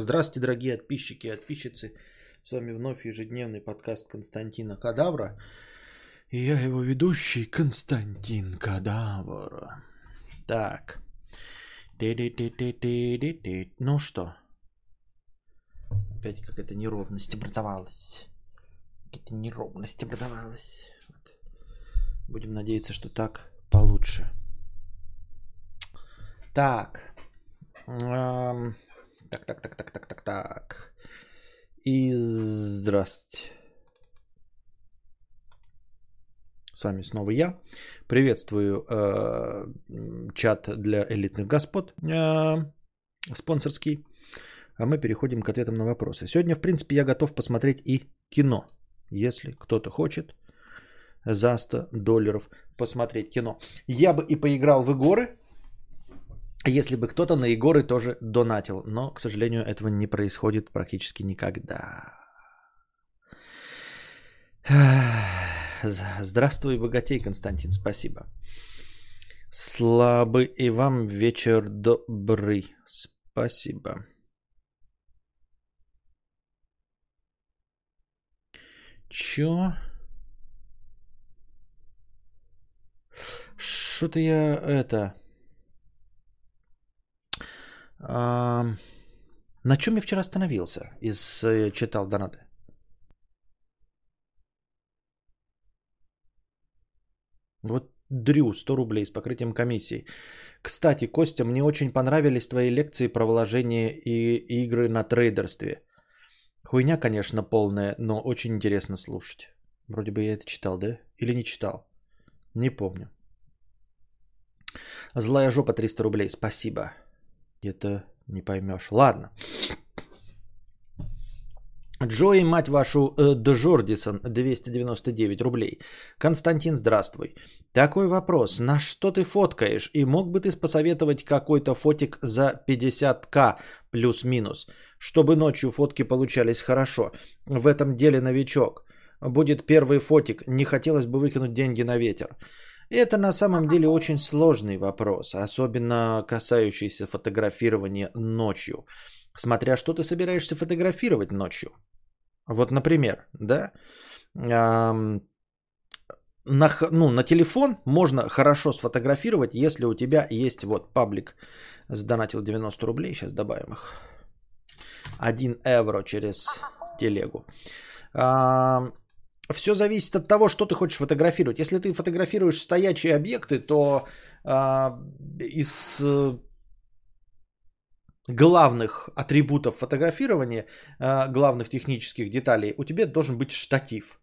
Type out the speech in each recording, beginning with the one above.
Здравствуйте, дорогие подписчики и подписчицы. С вами вновь ежедневный подкаст Константина Кадавра. И я его ведущий Константин Кадавр. Так. Ну что? Опять какая-то неровность образовалась. Какая-то неровность образовалась. Будем надеяться, что так получше. Так. Эм... Так, так, так, так, так, так, так. И здравствуйте. С вами снова я. Приветствую э, чат для элитных господ, э, спонсорский. А мы переходим к ответам на вопросы. Сегодня, в принципе, я готов посмотреть и кино. Если кто-то хочет за 100 долларов посмотреть кино. Я бы и поиграл в игры, если бы кто-то на Егоры тоже донатил. Но, к сожалению, этого не происходит практически никогда. Здравствуй, богатей, Константин, спасибо. Слабый и вам вечер добрый. Спасибо. Чё? Что-то я это... На чем я вчера остановился? Из э, читал донаты. Вот Дрю, 100 рублей с покрытием комиссии. Кстати, Костя, мне очень понравились твои лекции про вложение и игры на трейдерстве. Хуйня, конечно, полная, но очень интересно слушать. Вроде бы я это читал, да? Или не читал? Не помню. Злая жопа 300 рублей, спасибо. Это не поймешь. Ладно. Джои, мать вашу, э, Джордисон, 299 рублей. Константин, здравствуй. Такой вопрос. На что ты фоткаешь? И мог бы ты посоветовать какой-то фотик за 50к плюс-минус, чтобы ночью фотки получались хорошо? В этом деле новичок. Будет первый фотик. Не хотелось бы выкинуть деньги на ветер. Это на самом деле очень сложный вопрос, особенно касающийся фотографирования ночью. Смотря что ты собираешься фотографировать ночью. Вот, например, да, эм, на, ну, на телефон можно хорошо сфотографировать, если у тебя есть вот паблик, сдонатил 90 рублей, сейчас добавим их. 1 евро через телегу. Все зависит от того, что ты хочешь фотографировать. Если ты фотографируешь стоячие объекты, то э, из главных атрибутов фотографирования, э, главных технических деталей, у тебя должен быть штатив.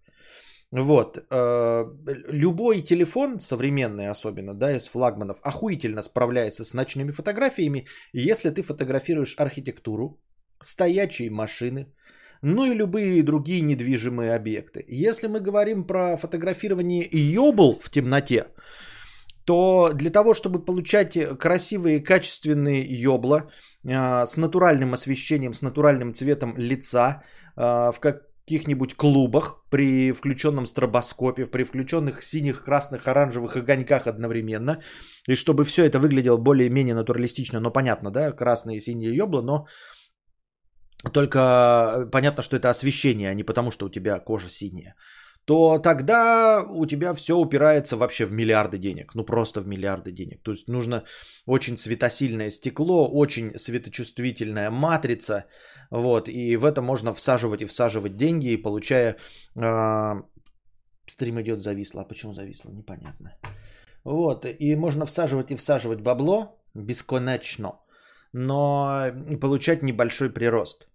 Вот. Э, любой телефон, современный особенно, да, из флагманов, охуительно справляется с ночными фотографиями, если ты фотографируешь архитектуру, стоячие машины, ну и любые другие недвижимые объекты. Если мы говорим про фотографирование ёбл в темноте, то для того, чтобы получать красивые, качественные ёбла э, с натуральным освещением, с натуральным цветом лица э, в каких-нибудь клубах при включенном стробоскопе, при включенных синих, красных, оранжевых огоньках одновременно, и чтобы все это выглядело более-менее натуралистично, но понятно, да, красные и синие ёбла, но только э, понятно, что это освещение, а не потому, что у тебя кожа синяя, то тогда у тебя все упирается вообще в миллиарды денег. Ну просто в миллиарды денег. То есть нужно очень светосильное стекло, очень светочувствительная матрица. Вот, и в это можно всаживать и всаживать деньги, и получая... Э, стрим идет зависло. А почему зависло? Непонятно. Вот, и можно всаживать и всаживать бабло бесконечно но получать небольшой прирост.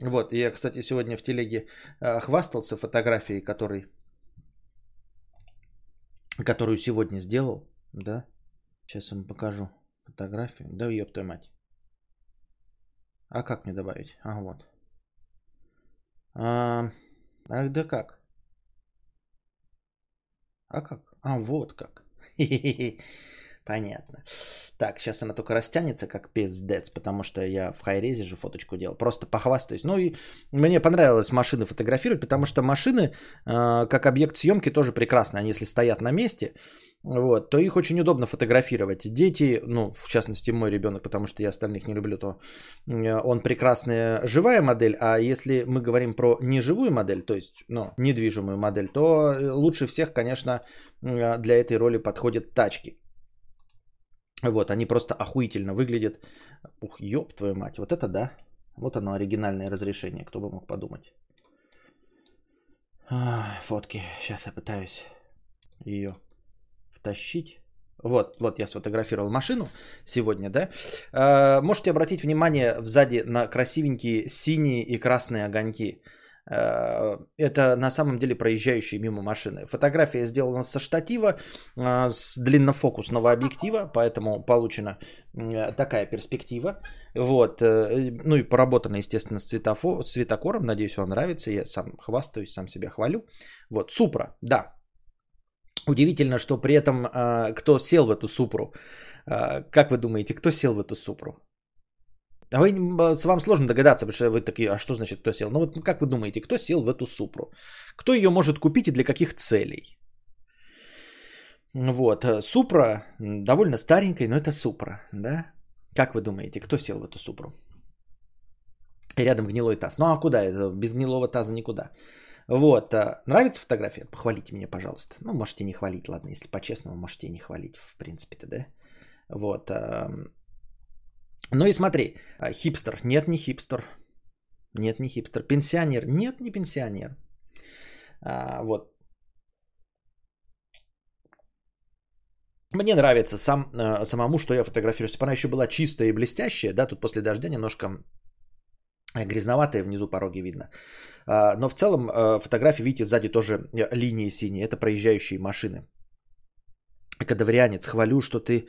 Вот, я, кстати, сегодня в телеге э, хвастался фотографией, который, которую сегодня сделал, да. Сейчас вам покажу фотографию. Да ёб твою мать. А как мне добавить? А, вот. А, а да как? А как? А, вот как. Понятно. Так, сейчас она только растянется, как пиздец, потому что я в хайрезе же фоточку делал. Просто похвастаюсь. Ну и мне понравилось машины фотографировать, потому что машины, э, как объект съемки, тоже прекрасны. Они если стоят на месте, вот, то их очень удобно фотографировать. Дети, ну, в частности, мой ребенок, потому что я остальных не люблю, то э, он прекрасная живая модель, а если мы говорим про неживую модель, то есть, ну, недвижимую модель, то э, лучше всех, конечно, для этой роли подходят тачки. Вот, они просто охуительно выглядят. Ух, ёб твою мать, вот это да. Вот оно, оригинальное разрешение, кто бы мог подумать. А, фотки, сейчас я пытаюсь ее втащить. Вот, вот я сфотографировал машину сегодня, да. А, можете обратить внимание сзади на красивенькие синие и красные огоньки. Э, это на самом деле проезжающие мимо машины. Фотография сделана со штатива, э, с длиннофокусного объектива, поэтому получена э, такая перспектива. Вот. Ну и поработано, естественно, с, цветофо... цветокором. Надеюсь, вам нравится. Я сам хвастаюсь, сам себя хвалю. Вот. Супра, да. Удивительно, что при этом кто сел в эту супру. Как вы думаете, кто сел в эту супру? А вы, с вам сложно догадаться, потому что вы такие, а что значит кто сел? Ну вот как вы думаете, кто сел в эту супру? Кто ее может купить и для каких целей? Вот, э, Супра довольно старенькая, но это Супра, да? Как вы думаете, кто сел в эту Супру? И рядом гнилой таз. Ну а куда это? Без гнилого таза никуда. Вот, э, нравится фотография? Похвалите меня, пожалуйста. Ну, можете не хвалить, ладно, если по-честному, можете не хвалить, в принципе-то, да? Вот, эм, ну и смотри, а, хипстер. Нет, не хипстер. Нет, не хипстер. Пенсионер. Нет, не пенсионер. А, вот. Мне нравится сам, а, самому, что я фотографирую. Если бы она еще была чистая и блестящая, да, тут после дождя немножко э, грязноватая, внизу пороги видно. А, но в целом э, фотографии, видите, сзади тоже э, линии синие. Это проезжающие машины. Кадаврианец, хвалю, что ты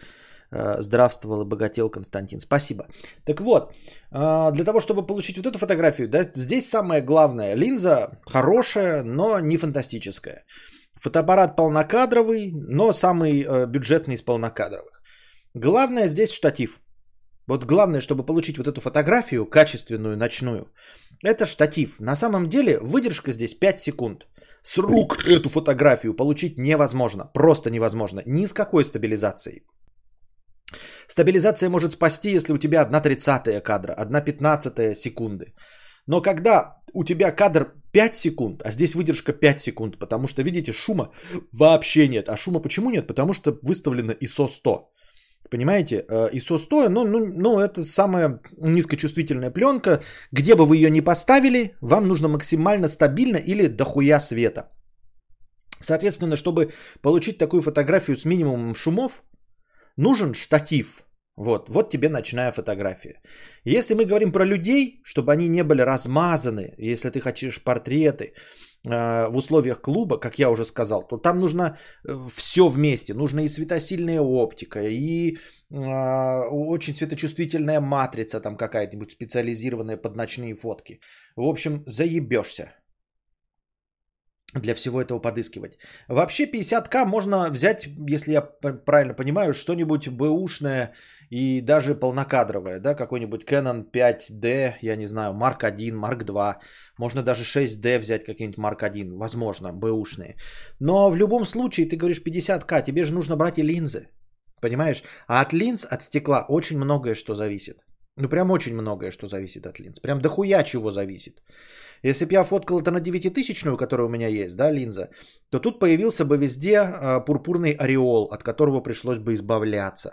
здравствовал и богател Константин. Спасибо. Так вот, э, для того, чтобы получить вот эту фотографию, да, здесь самое главное. Линза хорошая, но не фантастическая. Фотоаппарат полнокадровый, но самый э, бюджетный из полнокадровых. Главное здесь штатив. Вот главное, чтобы получить вот эту фотографию, качественную, ночную, это штатив. На самом деле выдержка здесь 5 секунд. С рук эту фотографию получить невозможно. Просто невозможно. Ни с какой стабилизацией. Стабилизация может спасти, если у тебя одна тридцатая кадра, одна пятнадцатая секунды. Но когда у тебя кадр 5 секунд, а здесь выдержка 5 секунд, потому что, видите, шума вообще нет. А шума почему нет? Потому что выставлено ISO 100. Понимаете, э, ISO 100, ну, ну, ну, это самая низкочувствительная пленка. Где бы вы ее ни поставили, вам нужно максимально стабильно или дохуя света. Соответственно, чтобы получить такую фотографию с минимумом шумов, нужен штатив. Вот, вот тебе ночная фотография. Если мы говорим про людей, чтобы они не были размазаны, если ты хочешь портреты э, в условиях клуба, как я уже сказал, то там нужно э, все вместе. Нужна и светосильная оптика, и э, очень светочувствительная матрица там какая-нибудь специализированная под ночные фотки. В общем, заебешься для всего этого подыскивать. Вообще 50к можно взять, если я правильно понимаю, что-нибудь бэушное и даже полнокадровое, да, какой-нибудь Canon 5D, я не знаю, Mark 1, Mark 2, можно даже 6D взять какие-нибудь Mark 1, возможно, бэушные. Но в любом случае, ты говоришь 50к, тебе же нужно брать и линзы, понимаешь? А от линз, от стекла очень многое что зависит. Ну, прям очень многое что зависит от линз. Прям дохуя чего зависит. Если бы я фоткал это на 9000, которая у меня есть, да, линза, то тут появился бы везде а, пурпурный ореол, от которого пришлось бы избавляться.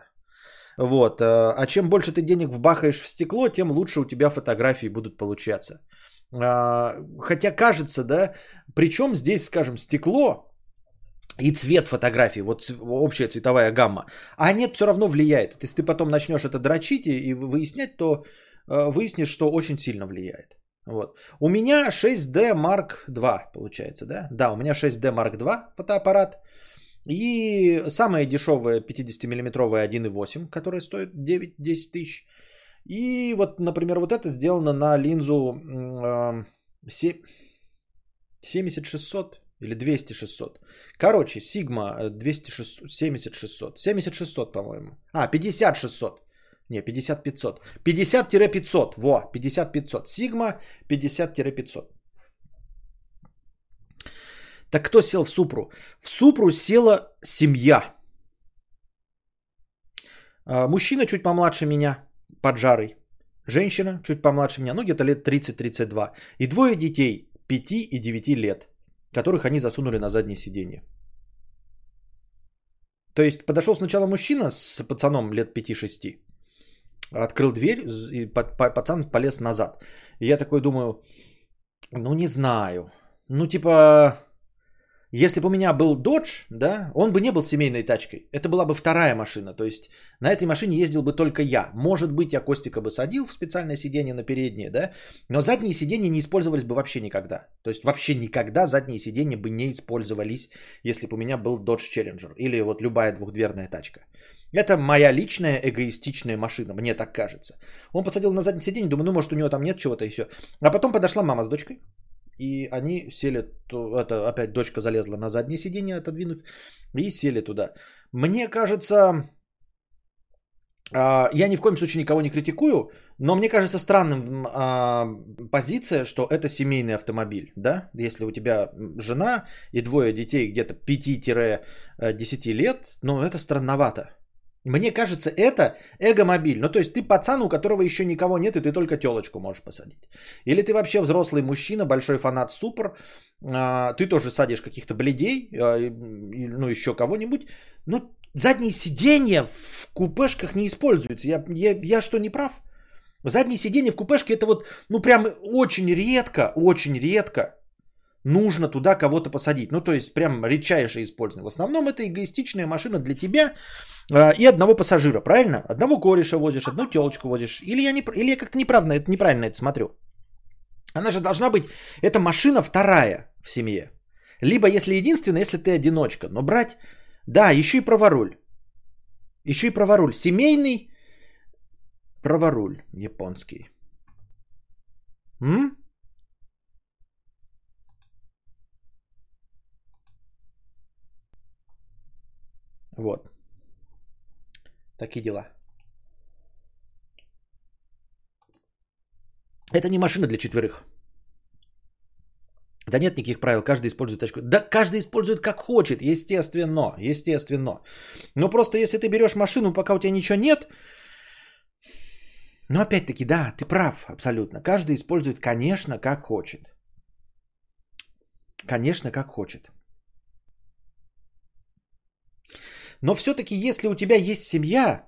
Вот. А, а чем больше ты денег вбахаешь в стекло, тем лучше у тебя фотографии будут получаться. А, хотя кажется, да, причем здесь, скажем, стекло и цвет фотографии, вот общая цветовая гамма, а нет, все равно влияет. Если ты потом начнешь это дрочить и выяснять, то выяснишь, что очень сильно влияет. Вот. У меня 6D Mark II получается, да? Да, у меня 6D Mark II фотоаппарат. И самая дешевая 50-миллиметровая 1.8, которая стоит 9-10 тысяч. И вот, например, вот это сделано на линзу 7600, Или 200-600. Короче, Sigma 270-600. 70-600, по-моему. А, 50-600. Не, 50-500. 50-500. Во, 50-500. Sigma 50-500. Так кто сел в Супру? В Супру села семья. А, мужчина чуть помладше меня, поджарый. Женщина чуть помладше меня, ну где-то лет 30-32. И двое детей 5 и 9 лет, которых они засунули на заднее сиденье. То есть подошел сначала мужчина с пацаном лет 5-6, открыл дверь, и пацан полез назад. И я такой думаю, ну не знаю. Ну типа, если бы у меня был Dodge, да, он бы не был семейной тачкой. Это была бы вторая машина. То есть на этой машине ездил бы только я. Может быть, я Костика бы садил в специальное сиденье на переднее, да, но задние сиденья не использовались бы вообще никогда. То есть вообще никогда задние сиденья бы не использовались, если бы у меня был Dodge Challenger или вот любая двухдверная тачка. Это моя личная эгоистичная машина, мне так кажется. Он посадил на заднее сиденье, думаю, ну может у него там нет чего-то и все. А потом подошла мама с дочкой, и они сели, это опять дочка залезла на заднее сиденье отодвинуть, и сели туда. Мне кажется, а, я ни в коем случае никого не критикую, но мне кажется странным а, позиция, что это семейный автомобиль, да? Если у тебя жена и двое детей где-то 5-10 лет, ну это странновато. Мне кажется, это эго-мобиль. Ну, то есть ты пацан, у которого еще никого нет, и ты только телочку можешь посадить. Или ты вообще взрослый мужчина, большой фанат супер, а, ты тоже садишь каких-то бледей, а, ну, еще кого-нибудь. Но задние сиденья в купешках не используются. Я, я, я что, не прав? Задние сиденья в купешке это вот, ну, прям очень редко, очень редко нужно туда кого-то посадить. Ну, то есть, прям редчайшее использование. В основном это эгоистичная машина для тебя, а, и одного пассажира, правильно? Одного кореша возишь, одну телочку возишь. Или я, не, или я как-то неправильно, это, неправильно это смотрю. Она же должна быть, это машина вторая в семье. Либо если единственная, если ты одиночка. Но брать, да, еще и праворуль. Еще и праворуль. Семейный праворуль японский. М? Вот. Такие дела. Это не машина для четверых. Да нет никаких правил, каждый использует тачку. Да каждый использует как хочет, естественно, естественно. Но просто если ты берешь машину, пока у тебя ничего нет, но опять-таки, да, ты прав абсолютно. Каждый использует, конечно, как хочет. Конечно, как хочет. Но все-таки, если у тебя есть семья,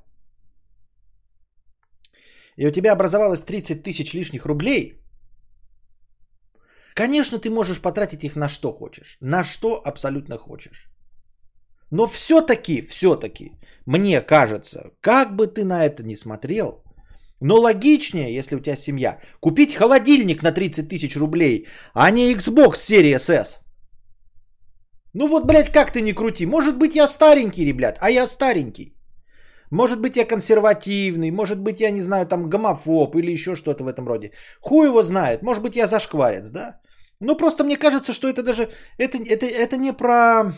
и у тебя образовалось 30 тысяч лишних рублей, конечно, ты можешь потратить их на что хочешь. На что абсолютно хочешь. Но все-таки, все-таки, мне кажется, как бы ты на это ни смотрел, но логичнее, если у тебя семья, купить холодильник на 30 тысяч рублей, а не Xbox Series S. Ну вот, блядь, как ты не крути. Может быть, я старенький, ребят, а я старенький. Может быть, я консервативный, может быть, я не знаю, там гомофоб или еще что-то в этом роде. Хуй его знает. Может быть, я зашкварец, да? Ну, просто мне кажется, что это даже... Это, это, это не про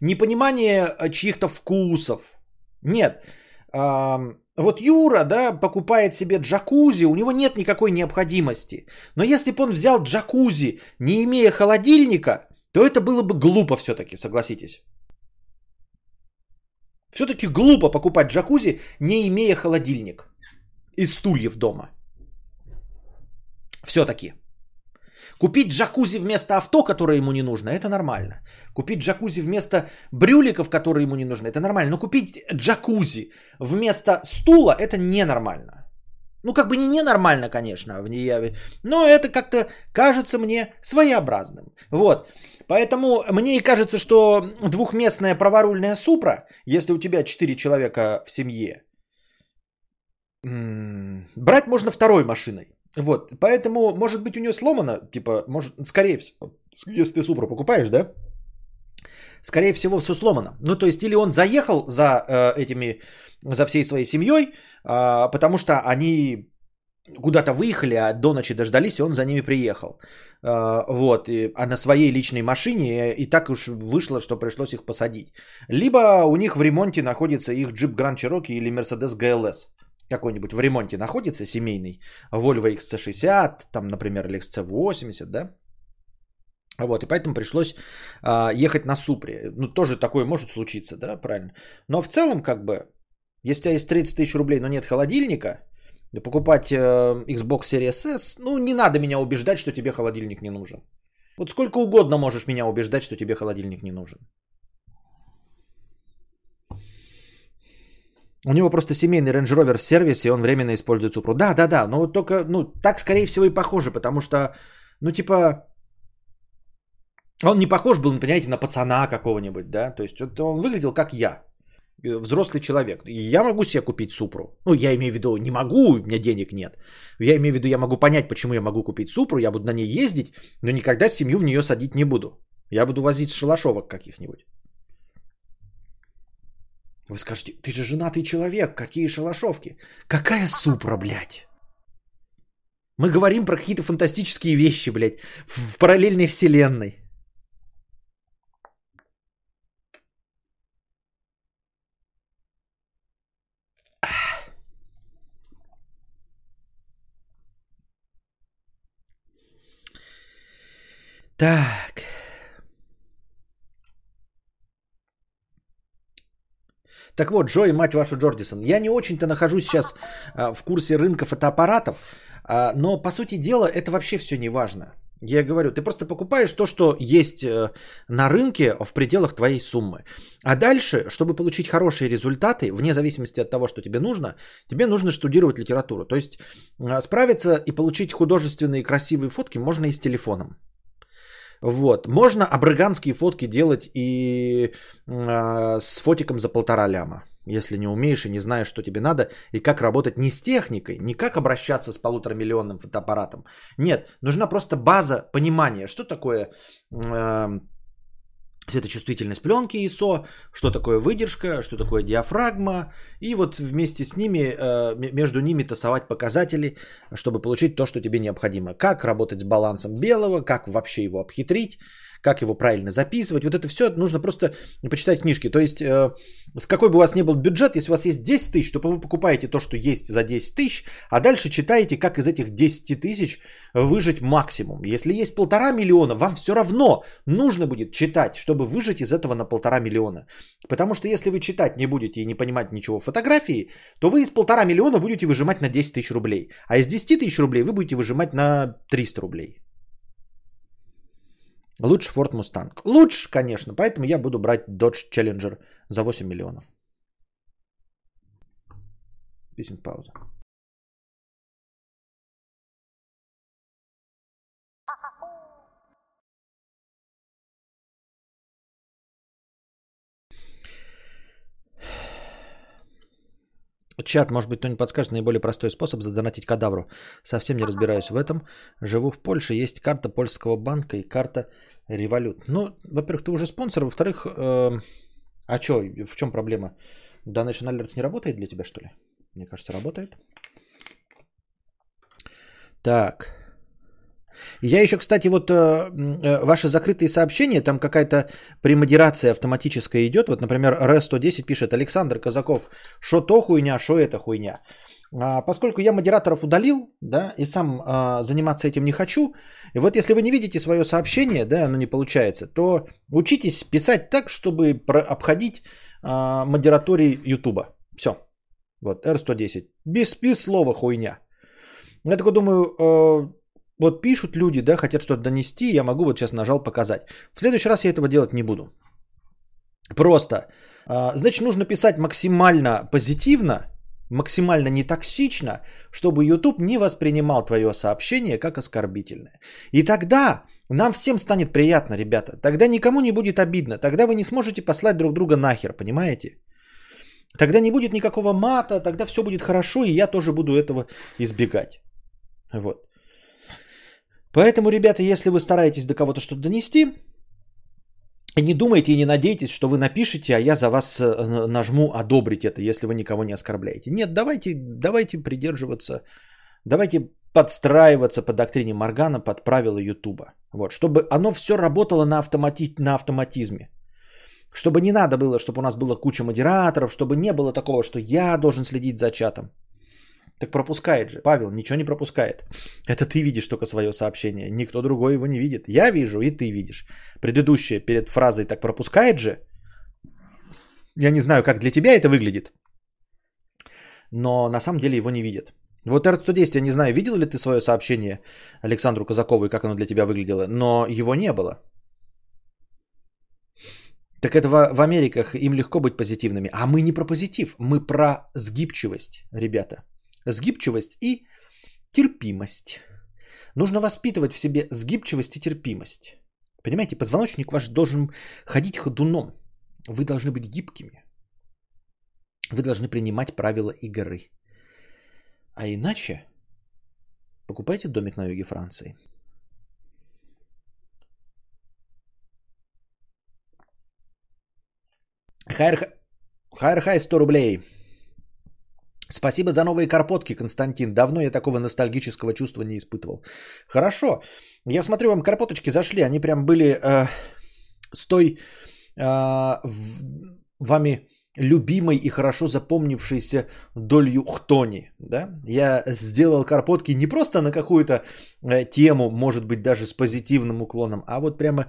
непонимание э, чьих-то вкусов. Нет. Вот Юра, да, покупает себе джакузи, у него нет никакой необходимости. Но если бы он взял джакузи, не имея холодильника, то это было бы глупо все-таки, согласитесь. Все-таки глупо покупать джакузи, не имея холодильник и стульев дома. Все-таки. Купить джакузи вместо авто, которое ему не нужно, это нормально. Купить джакузи вместо брюликов, которые ему не нужны, это нормально. Но купить джакузи вместо стула, это ненормально. Ну, как бы не ненормально, конечно, но это как-то кажется мне своеобразным. Вот. Поэтому мне и кажется, что двухместная праворульная супра, если у тебя 4 человека в семье, брать можно второй машиной. Вот, поэтому, может быть, у нее сломано, типа, может, скорее всего, если ты супру покупаешь, да, скорее всего, все сломано. Ну, то есть, или он заехал за э, этими, за всей своей семьей, потому что они куда-то выехали, а до ночи дождались, и он за ними приехал. А, вот, а на своей личной машине, и так уж вышло, что пришлось их посадить. Либо у них в ремонте находится их джип Grand Cherokee или Mercedes GLS какой-нибудь в ремонте находится семейный, Volvo XC60, там, например, или XC80, да, вот, и поэтому пришлось а, ехать на Супре. Ну, тоже такое может случиться, да, правильно. Но в целом, как бы, если у тебя есть 30 тысяч рублей, но нет холодильника, покупать э, Xbox Series S, ну, не надо меня убеждать, что тебе холодильник не нужен. Вот сколько угодно можешь меня убеждать, что тебе холодильник не нужен. У него просто семейный Range Rover в сервисе, и он временно использует Супру. Да, да, да, но вот только, ну, так скорее всего и похоже, потому что, ну, типа, он не похож был, понимаете, на пацана какого-нибудь, да, то есть он выглядел как я, взрослый человек. Я могу себе купить Супру. Ну, я имею в виду, не могу, у меня денег нет. Я имею в виду, я могу понять, почему я могу купить Супру, я буду на ней ездить, но никогда семью в нее садить не буду. Я буду возить шалашовок каких-нибудь. Вы скажете, ты же женатый человек, какие шалашовки? Какая Супра, блядь? Мы говорим про какие-то фантастические вещи, блядь, в параллельной вселенной. Так. Так вот, Джой, мать вашу, Джордисон. Я не очень-то нахожусь сейчас а, в курсе рынка фотоаппаратов, а, но по сути дела это вообще все не важно. Я говорю, ты просто покупаешь то, что есть э, на рынке в пределах твоей суммы. А дальше, чтобы получить хорошие результаты, вне зависимости от того, что тебе нужно, тебе нужно штудировать литературу. То есть а, справиться и получить художественные красивые фотки можно и с телефоном. Вот. Можно абраганские фотки делать и э, с фотиком за полтора ляма. Если не умеешь и не знаешь, что тебе надо, и как работать не с техникой, не как обращаться с полуторамиллионным фотоаппаратом. Нет, нужна просто база понимания, что такое э, светочувствительность пленки ISO, что такое выдержка, что такое диафрагма, и вот вместе с ними, э, между ними тасовать показатели, чтобы получить то, что тебе необходимо. Как работать с балансом белого, как вообще его обхитрить, как его правильно записывать. Вот это все нужно просто почитать книжки. То есть, э, с какой бы у вас ни был бюджет, если у вас есть 10 тысяч, то вы покупаете то, что есть за 10 тысяч, а дальше читаете, как из этих 10 тысяч выжить максимум. Если есть полтора миллиона, вам все равно нужно будет читать, чтобы выжить из этого на полтора миллиона. Потому что если вы читать не будете и не понимать ничего в фотографии, то вы из полтора миллиона будете выжимать на 10 тысяч рублей. А из 10 тысяч рублей вы будете выжимать на 300 рублей. Лучше Ford Mustang. Лучше, конечно, поэтому я буду брать Dodge Challenger за 8 миллионов. Писем пауза. Чат, может быть, кто-нибудь подскажет наиболее простой способ задонатить кадавру. Совсем не разбираюсь в этом. Живу в Польше, есть карта польского банка и карта Револют. Ну, во-первых, ты уже спонсор, во-вторых, э, а что, в чем проблема? Donation Alerts не работает для тебя, что ли? Мне кажется, работает. Так. Я еще, кстати, вот э, э, ваши закрытые сообщения, там какая-то премодерация автоматическая идет. Вот, например, РС-110 пишет, Александр Казаков, что то хуйня, что это хуйня. А, поскольку я модераторов удалил, да, и сам а, заниматься этим не хочу, и вот если вы не видите свое сообщение, да, оно не получается, то учитесь писать так, чтобы обходить а, модераторий Ютуба. Все. Вот, R110. Без, без слова хуйня. Я такой думаю, э, вот пишут люди, да, хотят что-то донести, я могу вот сейчас нажал показать. В следующий раз я этого делать не буду. Просто. Э, значит, нужно писать максимально позитивно, максимально нетоксично, чтобы YouTube не воспринимал твое сообщение как оскорбительное. И тогда нам всем станет приятно, ребята. Тогда никому не будет обидно. Тогда вы не сможете послать друг друга нахер, понимаете? Тогда не будет никакого мата, тогда все будет хорошо, и я тоже буду этого избегать. Вот. Поэтому, ребята, если вы стараетесь до кого-то что-то донести, не думайте и не надейтесь, что вы напишете, а я за вас э, нажму одобрить это, если вы никого не оскорбляете. Нет, давайте, давайте придерживаться Давайте подстраиваться по доктрине Моргана под правила Ютуба. Вот, чтобы оно все работало на, автомати... на автоматизме. Чтобы не надо было, чтобы у нас было куча модераторов, чтобы не было такого, что я должен следить за чатом. Так пропускает же. Павел ничего не пропускает. Это ты видишь только свое сообщение. Никто другой его не видит. Я вижу, и ты видишь. Предыдущее перед фразой так пропускает же. Я не знаю, как для тебя это выглядит. Но на самом деле его не видят. Вот R110, я не знаю, видел ли ты свое сообщение Александру Казакову и как оно для тебя выглядело, но его не было. Так это в Америках им легко быть позитивными. А мы не про позитив, мы про сгибчивость, ребята. Сгибчивость и терпимость. Нужно воспитывать в себе сгибчивость и терпимость. Понимаете, позвоночник ваш должен ходить ходуном. Вы должны быть гибкими. Вы должны принимать правила игры. А иначе покупайте домик на юге Франции. Хайр, хайр хай 100 рублей. Спасибо за новые карпотки, Константин. Давно я такого ностальгического чувства не испытывал. Хорошо. Я смотрю, вам карпоточки зашли. Они прям были э, с той э, в, вами любимой и хорошо запомнившейся долью хтони. Да? Я сделал карпотки не просто на какую-то э, тему, может быть, даже с позитивным уклоном, а вот прямо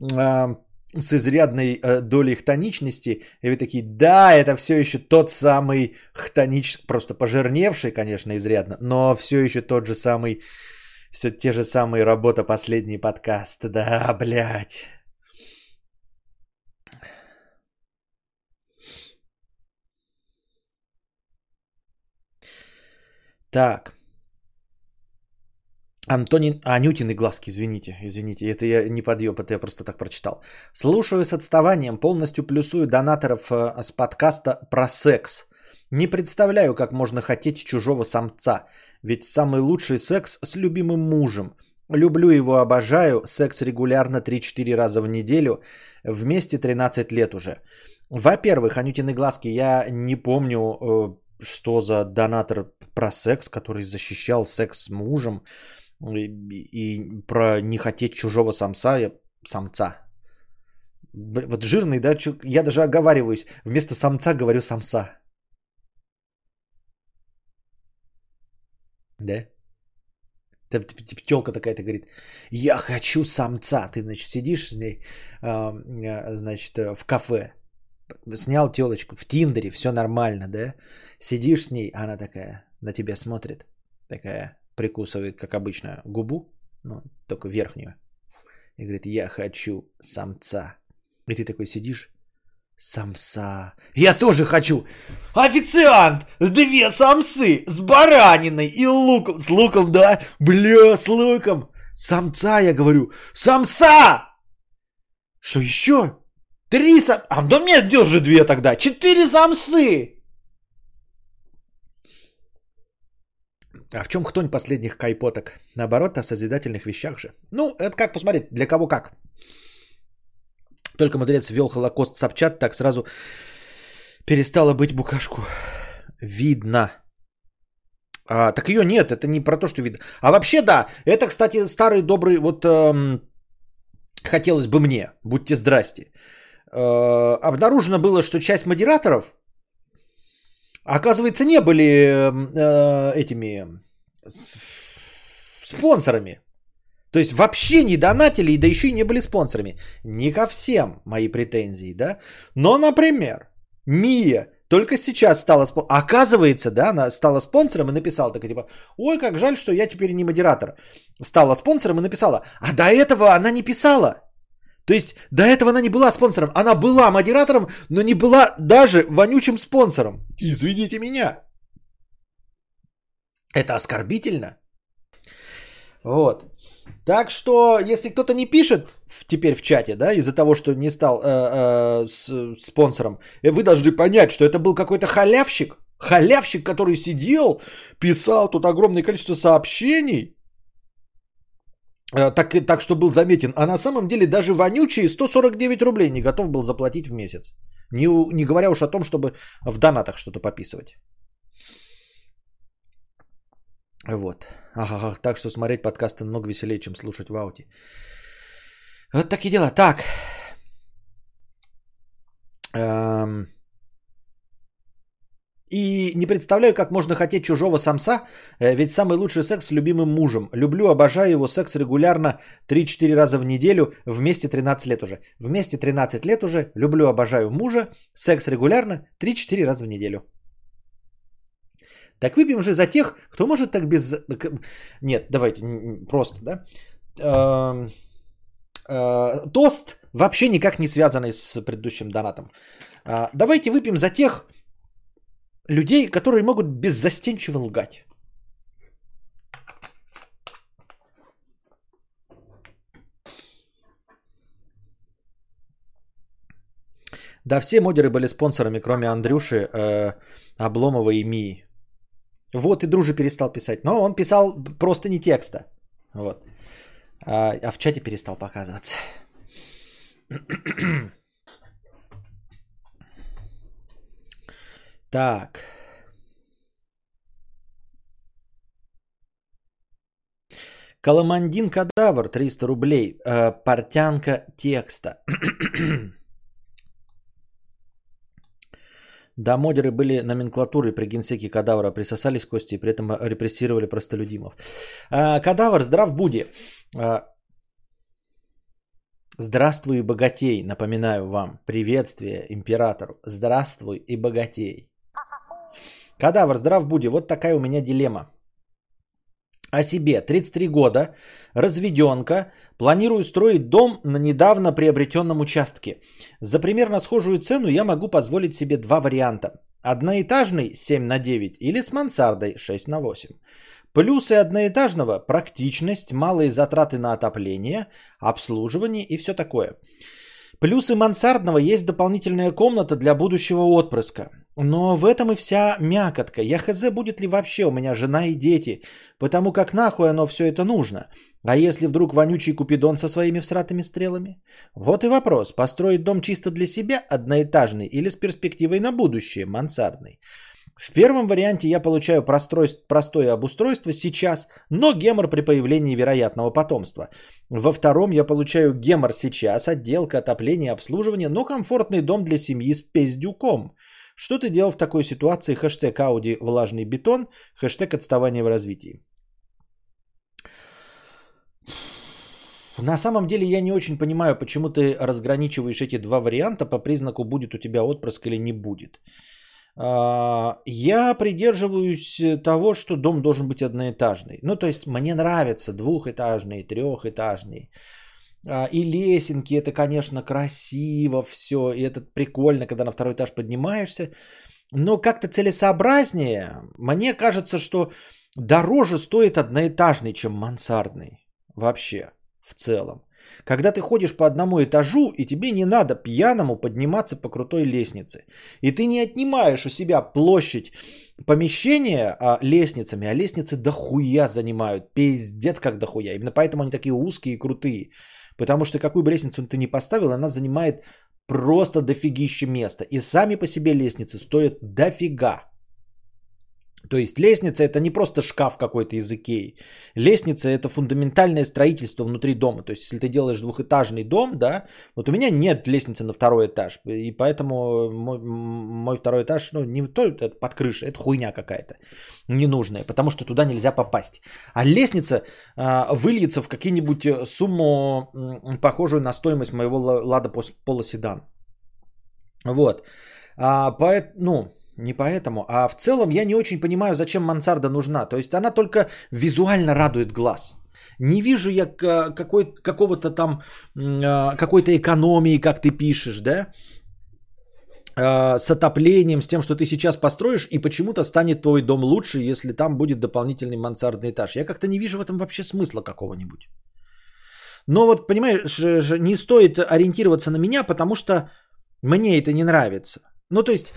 э, с изрядной э, долей хтоничности. И вы такие, да, это все еще тот самый хтонический, просто пожирневший, конечно, изрядно, но все еще тот же самый, все те же самые работа последний подкаст. Да, блядь. Так. Антонин, Анютины глазки, извините, извините, это я не подъеб, это я просто так прочитал. Слушаю с отставанием, полностью плюсую донаторов э, с подкаста про секс. Не представляю, как можно хотеть чужого самца, ведь самый лучший секс с любимым мужем. Люблю его, обожаю, секс регулярно 3-4 раза в неделю, вместе 13 лет уже. Во-первых, Анютины глазки, я не помню, э, что за донатор про секс, который защищал секс с мужем и, про не хотеть чужого самца, самца. Вот жирный, да, я даже оговариваюсь, вместо самца говорю самца. Да? Телка такая-то говорит, я хочу самца. Ты, значит, сидишь с ней, значит, в кафе, снял телочку в Тиндере, все нормально, да? Сидишь с ней, она такая на тебя смотрит, такая прикусывает, как обычно, губу, ну, только верхнюю. И говорит, я хочу самца. И ты такой сидишь, самса. Я тоже хочу. Официант, две самсы с бараниной и луком. С луком, да? Бля, с луком. Самца, я говорю. Самса! Что еще? Три сам... А, да мне держи две тогда. Четыре самсы. А в чем хтонь последних кайпоток? Наоборот, о созидательных вещах же. Ну, это как посмотреть, для кого как. Только мудрец ввел Холокост Собчат, так сразу перестала быть букашку. Видно. А, так ее нет, это не про то, что видно. А вообще да, это, кстати, старый добрый, вот эм, хотелось бы мне, будьте здрасте. Э, обнаружено было, что часть модераторов, оказывается, не были э, этими спонсорами. То есть вообще не донатили, да еще и не были спонсорами. Не ко всем мои претензии, да. Но, например, Мия только сейчас стала спонсором. Оказывается, да, она стала спонсором и написала так, типа, ой, как жаль, что я теперь не модератор. Стала спонсором и написала. А до этого она не писала. То есть до этого она не была спонсором. Она была модератором, но не была даже вонючим спонсором. Извините меня. Это оскорбительно. Вот. Так что, если кто-то не пишет в, теперь в чате, да, из-за того, что не стал э, э, с, спонсором, э, вы должны понять, что это был какой-то халявщик, халявщик, который сидел, писал тут огромное количество сообщений, так, так что был заметен. А на самом деле даже вонючие 149 рублей не готов был заплатить в месяц. Не, не говоря уж о том, чтобы в донатах что-то пописывать. Вот. Ага, так что смотреть подкасты намного веселее, чем слушать в ауте. Вот такие дела. Так. Эм... И не представляю, как можно хотеть чужого самса, э, ведь самый лучший секс с любимым мужем. Люблю, обожаю его секс регулярно 3-4 раза в неделю, вместе 13 лет уже. Вместе 13 лет уже, люблю, обожаю мужа, секс регулярно 3-4 раза в неделю. Так выпьем же за тех, кто может так без... Нет, давайте, просто, да? Эм, э, тост вообще никак не связанный с предыдущим донатом. А, давайте выпьем за тех, людей, которые могут беззастенчиво лгать. Да, все модеры были спонсорами, кроме Андрюши, э, Обломова и Мии. Вот и Дружи перестал писать. Но он писал просто не текста. Вот. А, а в чате перестал показываться. Так. Коломандин кадавр 300 рублей. Э, портянка текста. Да, модеры были номенклатурой при генсеке кадавра, присосались кости и при этом репрессировали простолюдимов. Э, кадавр, здрав буди. Э, здравствуй, богатей, напоминаю вам. Приветствие императору. Здравствуй и богатей. Кадавр, здрав буди, вот такая у меня дилемма. О себе, 33 года, разведенка, планирую строить дом на недавно приобретенном участке. За примерно схожую цену я могу позволить себе два варианта. Одноэтажный 7 на 9 или с мансардой 6 на 8. Плюсы одноэтажного – практичность, малые затраты на отопление, обслуживание и все такое. Плюсы мансардного – есть дополнительная комната для будущего отпрыска. Но в этом и вся мякотка. Я хз, будет ли вообще у меня жена и дети, потому как нахуй оно все это нужно. А если вдруг вонючий купидон со своими всратыми стрелами? Вот и вопрос, построить дом чисто для себя, одноэтажный, или с перспективой на будущее, мансардный. В первом варианте я получаю простое обустройство сейчас, но гемор при появлении вероятного потомства. Во втором я получаю гемор сейчас, отделка, отопление, обслуживание, но комфортный дом для семьи с пиздюком – что ты делал в такой ситуации? Хэштег Ауди влажный бетон, хэштег отставание в развитии. На самом деле я не очень понимаю, почему ты разграничиваешь эти два варианта по признаку будет у тебя отпрыск или не будет. А, я придерживаюсь того, что дом должен быть одноэтажный. Ну, то есть мне нравятся двухэтажные, трехэтажные. А, и лесенки, это, конечно, красиво все, и это прикольно, когда на второй этаж поднимаешься. Но как-то целесообразнее, мне кажется, что дороже стоит одноэтажный, чем мансардный. Вообще, в целом. Когда ты ходишь по одному этажу, и тебе не надо пьяному подниматься по крутой лестнице. И ты не отнимаешь у себя площадь помещения а, лестницами, а лестницы дохуя занимают. Пиздец как дохуя. Именно поэтому они такие узкие и крутые. Потому что какую бы лестницу ты ни поставил, она занимает просто дофигище места. И сами по себе лестницы стоят дофига. То есть лестница это не просто шкаф какой-то из Икеи. Лестница это фундаментальное строительство внутри дома. То есть если ты делаешь двухэтажный дом, да, вот у меня нет лестницы на второй этаж. И поэтому мой, мой второй этаж, ну не то, это под крышей, это хуйня какая-то ненужная, потому что туда нельзя попасть. А лестница а, выльется в какие-нибудь э, сумму, похожую на стоимость моего Лада полоседан. Вот. А, поэтому, ну, не поэтому. А в целом я не очень понимаю, зачем мансарда нужна. То есть она только визуально радует глаз. Не вижу я какой, какого-то там, а, какой-то экономии, как ты пишешь, да? А, с отоплением, с тем, что ты сейчас построишь, и почему-то станет твой дом лучше, если там будет дополнительный мансардный этаж. Я как-то не вижу в этом вообще смысла какого-нибудь. Но вот, понимаешь, не стоит ориентироваться на меня, потому что мне это не нравится. Ну, то есть,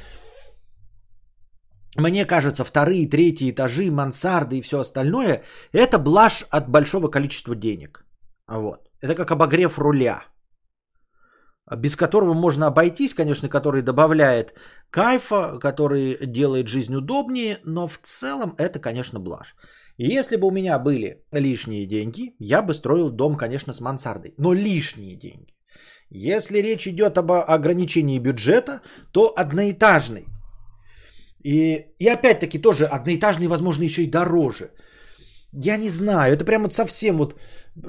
мне кажется, вторые, третьи этажи, мансарды и все остальное, это блажь от большого количества денег. Вот. Это как обогрев руля, без которого можно обойтись, конечно, который добавляет кайфа, который делает жизнь удобнее, но в целом это, конечно, блажь. Если бы у меня были лишние деньги, я бы строил дом, конечно, с мансардой. Но лишние деньги. Если речь идет об ограничении бюджета, то одноэтажный. И, и опять-таки тоже одноэтажный, возможно, еще и дороже. Я не знаю, это прям вот совсем вот,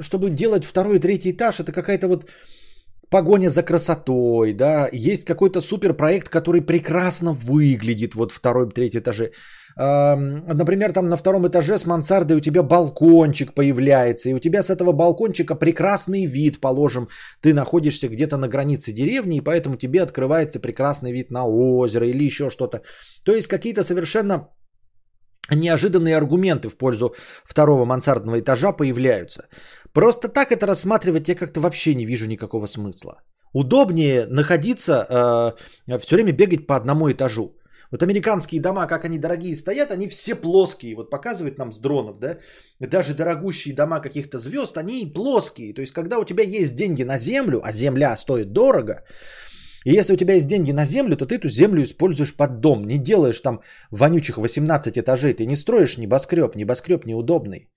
чтобы делать второй и третий этаж, это какая-то вот погоня за красотой, да, есть какой-то суперпроект, который прекрасно выглядит, вот второй, третий этаже. Например, там на втором этаже с мансардой у тебя балкончик появляется, и у тебя с этого балкончика прекрасный вид, положим, ты находишься где-то на границе деревни, и поэтому тебе открывается прекрасный вид на озеро или еще что-то. То есть какие-то совершенно неожиданные аргументы в пользу второго мансардного этажа появляются. Просто так это рассматривать я как-то вообще не вижу никакого смысла. Удобнее находиться, э, все время бегать по одному этажу. Вот американские дома, как они дорогие стоят, они все плоские. Вот показывают нам с дронов, да, даже дорогущие дома каких-то звезд, они плоские. То есть, когда у тебя есть деньги на землю, а земля стоит дорого, и если у тебя есть деньги на землю, то ты эту землю используешь под дом. Не делаешь там вонючих 18 этажей, ты не строишь небоскреб, небоскреб неудобный.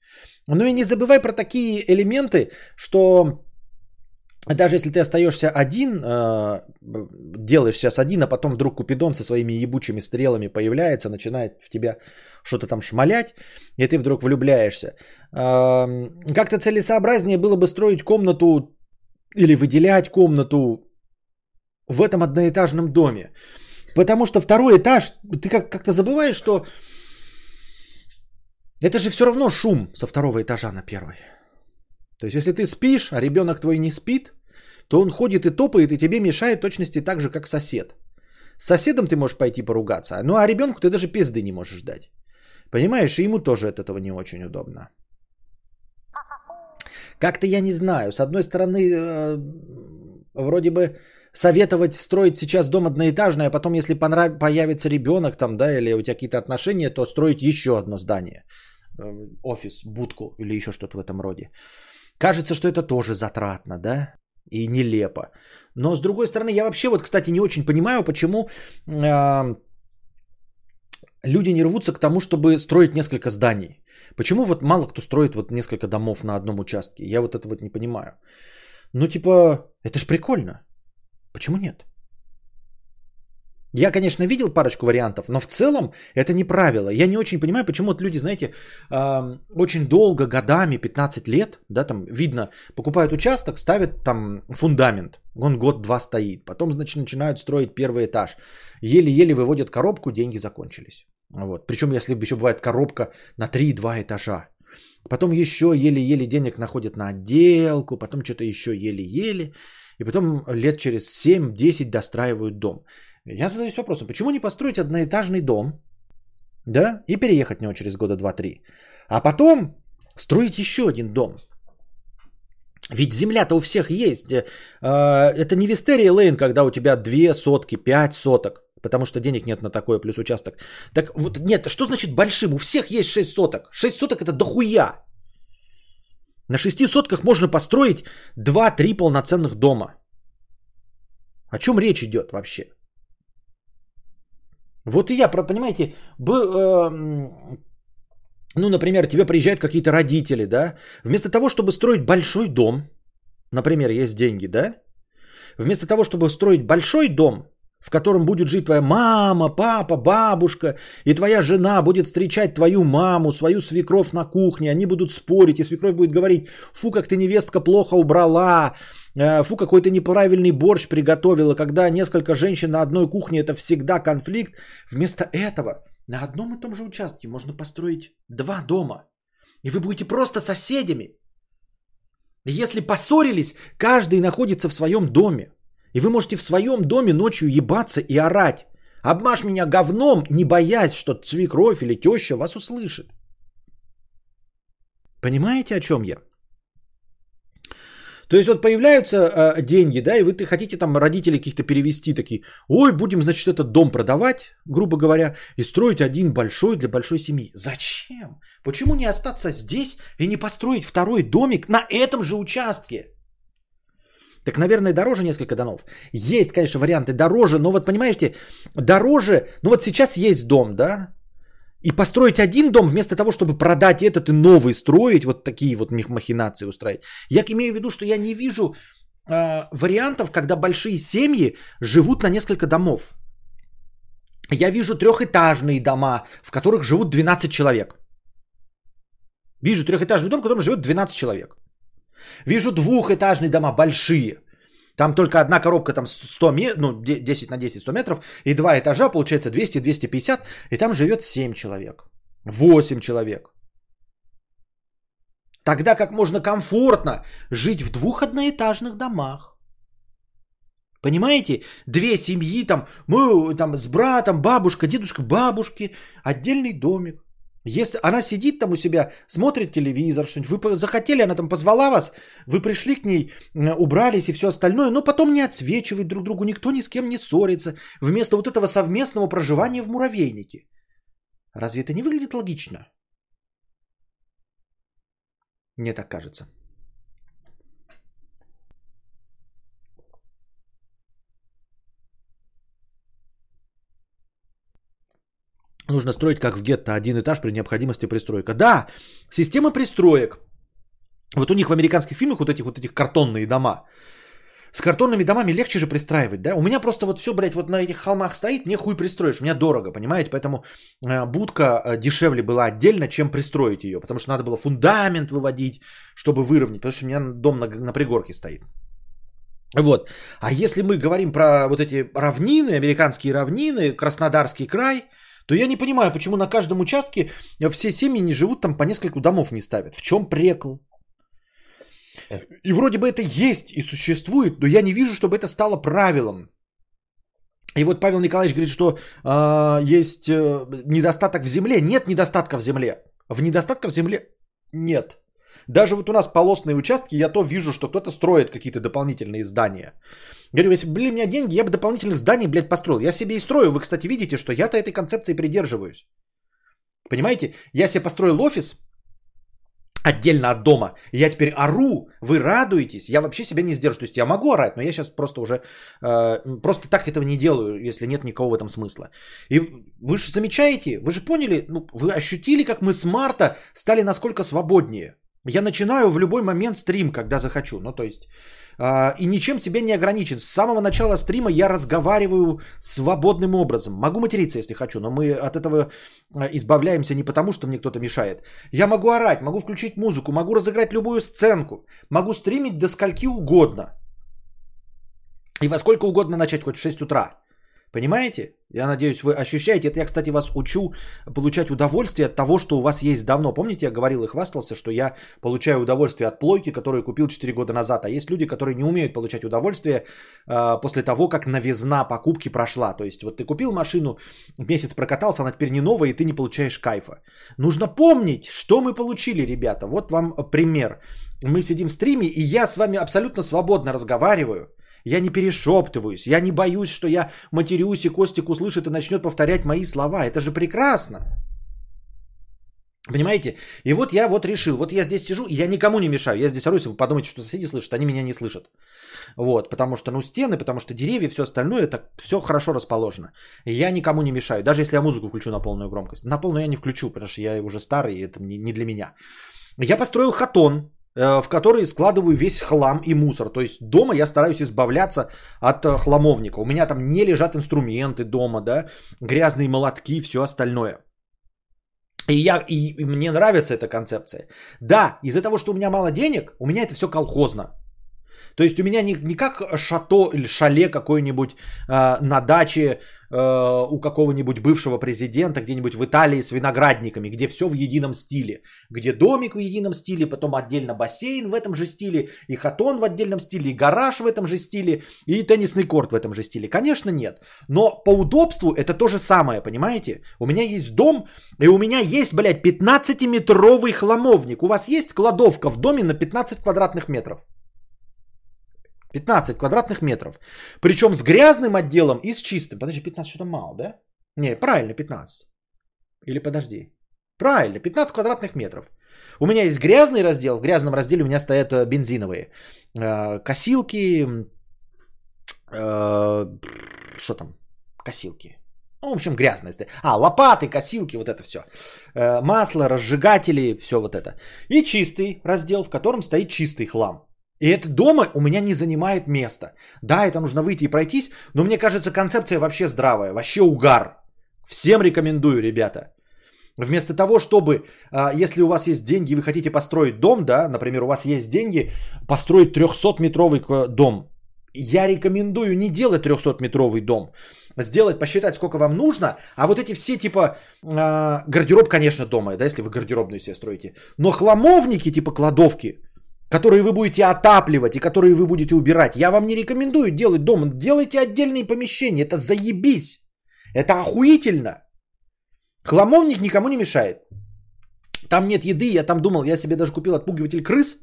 Ну и не забывай про такие элементы, что даже если ты остаешься один, э, делаешь сейчас один, а потом вдруг Купидон со своими ебучими стрелами появляется, начинает в тебя что-то там шмалять, и ты вдруг влюбляешься. Как-то целесообразнее было бы строить комнату или выделять комнату в этом одноэтажном доме. Потому что второй этаж, ты как- как-то забываешь, что это же все равно шум со второго этажа на первый. То есть, если ты спишь, а ребенок твой не спит, то он ходит и топает, и тебе мешает точности так же, как сосед. С соседом ты можешь пойти поругаться, ну а ребенку ты даже пизды не можешь дать. Понимаешь, и ему тоже от этого не очень удобно. Как-то я не знаю. С одной стороны, э, вроде бы советовать строить сейчас дом одноэтажный, а потом, если понрав... появится ребенок там, да, или у тебя какие-то отношения, то строить еще одно здание. Э, офис, будку или еще что-то в этом роде. Кажется, что это тоже затратно, да, и нелепо. Но с другой стороны, я вообще вот, кстати, не очень понимаю, почему э, люди не рвутся к тому, чтобы строить несколько зданий. Почему вот мало кто строит вот несколько домов на одном участке? Я вот это вот не понимаю. Ну, типа, это ж прикольно. Почему нет? Я, конечно, видел парочку вариантов, но в целом это не правило. Я не очень понимаю, почему вот люди, знаете, очень долго, годами, 15 лет, да, там видно, покупают участок, ставят там фундамент, он год-два стоит, потом, значит, начинают строить первый этаж, еле-еле выводят коробку, деньги закончились. Вот. Причем, если еще бывает коробка на 3-2 этажа. Потом еще еле-еле денег находят на отделку, потом что-то еще еле-еле. И потом лет через 7-10 достраивают дом. Я задаюсь вопросом, почему не построить одноэтажный дом, да, и переехать в него через года 2-3, а потом строить еще один дом. Ведь земля-то у всех есть. Э, это не Вистерия Лейн, когда у тебя 2 сотки, 5 соток, потому что денег нет на такое, плюс участок. Так вот, нет, что значит большим? У всех есть 6 соток. 6 соток это дохуя. На 6 сотках можно построить 2-3 полноценных дома. О чем речь идет вообще? Вот и я, понимаете, бы, э, ну, например, тебе приезжают какие-то родители, да, вместо того, чтобы строить большой дом, например, есть деньги, да, вместо того, чтобы строить большой дом, в котором будет жить твоя мама, папа, бабушка, и твоя жена будет встречать твою маму, свою свекровь на кухне, они будут спорить, и свекровь будет говорить, фу, как ты невестка плохо убрала, фу, какой ты неправильный борщ приготовила, когда несколько женщин на одной кухне, это всегда конфликт. Вместо этого на одном и том же участке можно построить два дома, и вы будете просто соседями. Если поссорились, каждый находится в своем доме. И вы можете в своем доме ночью ебаться и орать. Обмажь меня говном, не боясь, что свекровь или теща вас услышит. Понимаете, о чем я? То есть вот появляются э, деньги, да, и вы хотите там родителей каких-то перевести такие, ой, будем, значит, этот дом продавать, грубо говоря, и строить один большой для большой семьи. Зачем? Почему не остаться здесь и не построить второй домик на этом же участке? Так, наверное, дороже несколько домов. Есть, конечно, варианты дороже, но вот понимаете, дороже, ну вот сейчас есть дом, да, И построить один дом вместо того, чтобы продать этот и новый строить, вот такие вот махинации устраивать. Я имею в виду, что я не вижу э, вариантов, когда большие семьи живут на несколько домов. Я вижу трехэтажные дома, в которых живут 12 человек. Вижу трехэтажный дом, в котором живет 12 человек. Вижу двухэтажные дома, большие. Там только одна коробка, там 100 метров, ну 10 на 10, 100 метров, и два этажа, получается 200-250, и там живет 7 человек, 8 человек. Тогда как можно комфортно жить в двух одноэтажных домах. Понимаете? Две семьи, там, мы там с братом, бабушка, дедушка, бабушки, отдельный домик. Если она сидит там у себя, смотрит телевизор, что-нибудь, вы захотели, она там позвала вас, вы пришли к ней, убрались и все остальное, но потом не отсвечивают друг другу, никто ни с кем не ссорится, вместо вот этого совместного проживания в муравейнике. Разве это не выглядит логично? Мне так кажется. Нужно строить как в гетто один этаж при необходимости пристройка. Да, система пристроек. Вот у них в американских фильмах вот этих вот этих картонные дома. С картонными домами легче же пристраивать, да? У меня просто вот все, блядь, вот на этих холмах стоит, мне хуй пристроишь, у меня дорого, понимаете? Поэтому э, будка э, дешевле была отдельно, чем пристроить ее, потому что надо было фундамент выводить, чтобы выровнять, потому что у меня дом на, на пригорке стоит. Вот. А если мы говорим про вот эти равнины, американские равнины, Краснодарский край – то я не понимаю, почему на каждом участке все семьи не живут там по несколько домов не ставят. В чем прекл? И вроде бы это есть и существует, но я не вижу, чтобы это стало правилом. И вот Павел Николаевич говорит, что э, есть э, недостаток в земле. Нет недостатка в земле. В недостатка в земле нет. Даже вот у нас полосные участки, я то вижу, что кто-то строит какие-то дополнительные здания. Говорю, если бы были у меня деньги, я бы дополнительных зданий, блядь, построил. Я себе и строю. Вы, кстати, видите, что я-то этой концепции придерживаюсь. Понимаете? Я себе построил офис отдельно от дома. Я теперь ору, вы радуетесь, я вообще себя не сдержу. То есть я могу орать, но я сейчас просто уже э, просто так этого не делаю, если нет никакого в этом смысла. И вы же замечаете, вы же поняли, ну, вы ощутили, как мы с марта стали насколько свободнее. Я начинаю в любой момент стрим, когда захочу. Ну, то есть, э, и ничем себя не ограничен. С самого начала стрима я разговариваю свободным образом. Могу материться, если хочу, но мы от этого а, избавляемся не потому, что мне кто-то мешает. Я могу орать, могу включить музыку, могу разыграть любую сценку, могу стримить до скольки угодно. И во сколько угодно начать, хоть в 6 утра. Понимаете? Я надеюсь, вы ощущаете. Это я, кстати, вас учу получать удовольствие от того, что у вас есть давно. Помните, я говорил и хвастался, что я получаю удовольствие от плойки, которую купил 4 года назад. А есть люди, которые не умеют получать удовольствие э, после того, как новизна покупки прошла. То есть, вот ты купил машину, месяц прокатался, она теперь не новая, и ты не получаешь кайфа. Нужно помнить, что мы получили, ребята. Вот вам пример. Мы сидим в стриме, и я с вами абсолютно свободно разговариваю. Я не перешептываюсь, я не боюсь, что я матерюсь и Костик услышит и начнет повторять мои слова. Это же прекрасно. Понимаете? И вот я вот решил, вот я здесь сижу, и я никому не мешаю. Я здесь ору, вы подумаете, что соседи слышат, они меня не слышат. Вот, потому что, ну, стены, потому что деревья, все остальное, это все хорошо расположено. Я никому не мешаю, даже если я музыку включу на полную громкость. На полную я не включу, потому что я уже старый, и это не для меня. Я построил хатон, в который складываю весь хлам и мусор. То есть дома я стараюсь избавляться от э, хламовника. У меня там не лежат инструменты дома, да, грязные молотки, все остальное. И, я, и мне нравится эта концепция. Да, из-за того, что у меня мало денег, у меня это все колхозно. То есть у меня не, не как шато или шале какой-нибудь э, на даче Э, у какого-нибудь бывшего президента где-нибудь в Италии с виноградниками, где все в едином стиле. Где домик в едином стиле, потом отдельно бассейн в этом же стиле, и хатон в отдельном стиле, и гараж в этом же стиле, и теннисный корт в этом же стиле. Конечно, нет. Но по удобству это то же самое, понимаете? У меня есть дом, и у меня есть, блядь, 15-метровый хламовник. У вас есть кладовка в доме на 15 квадратных метров? 15 квадратных метров. Причем с грязным отделом и с чистым. Подожди, 15 что-то мало, да? Не, правильно, 15. Или подожди. Правильно, 15 квадратных метров. У меня есть грязный раздел. В грязном разделе у меня стоят э, бензиновые. Э, косилки. Э, что там? Косилки. Ну, в общем, грязное. А, лопаты, косилки, вот это все. Масло, разжигатели, все вот это. И чистый раздел, в котором стоит чистый хлам. И это дома у меня не занимает места. Да, это нужно выйти и пройтись, но мне кажется, концепция вообще здравая, вообще угар. Всем рекомендую, ребята. Вместо того, чтобы, а, если у вас есть деньги, вы хотите построить дом, да, например, у вас есть деньги, построить 300-метровый дом. Я рекомендую не делать 300-метровый дом, сделать, посчитать, сколько вам нужно, а вот эти все типа э, гардероб, конечно, дома, да, если вы гардеробную себе строите, но хламовники типа кладовки, которые вы будете отапливать и которые вы будете убирать, я вам не рекомендую делать дома, делайте отдельные помещения, это заебись, это охуительно. Хламовник никому не мешает. Там нет еды, я там думал, я себе даже купил отпугиватель крыс,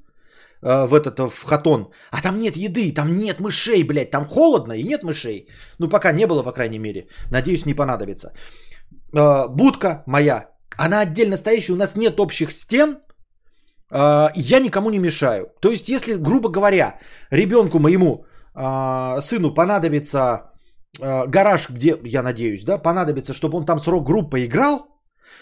Э, в этот в хатон, а там нет еды, там нет мышей, блядь, там холодно и нет мышей. Ну, пока не было, по крайней мере. Надеюсь, не понадобится. Э, будка моя, она отдельно стоящая, у нас нет общих стен, э, я никому не мешаю. То есть, если, грубо говоря, ребенку моему, сыну понадобится гараж, где, я надеюсь, да, понадобится, чтобы он там с рок-группой играл,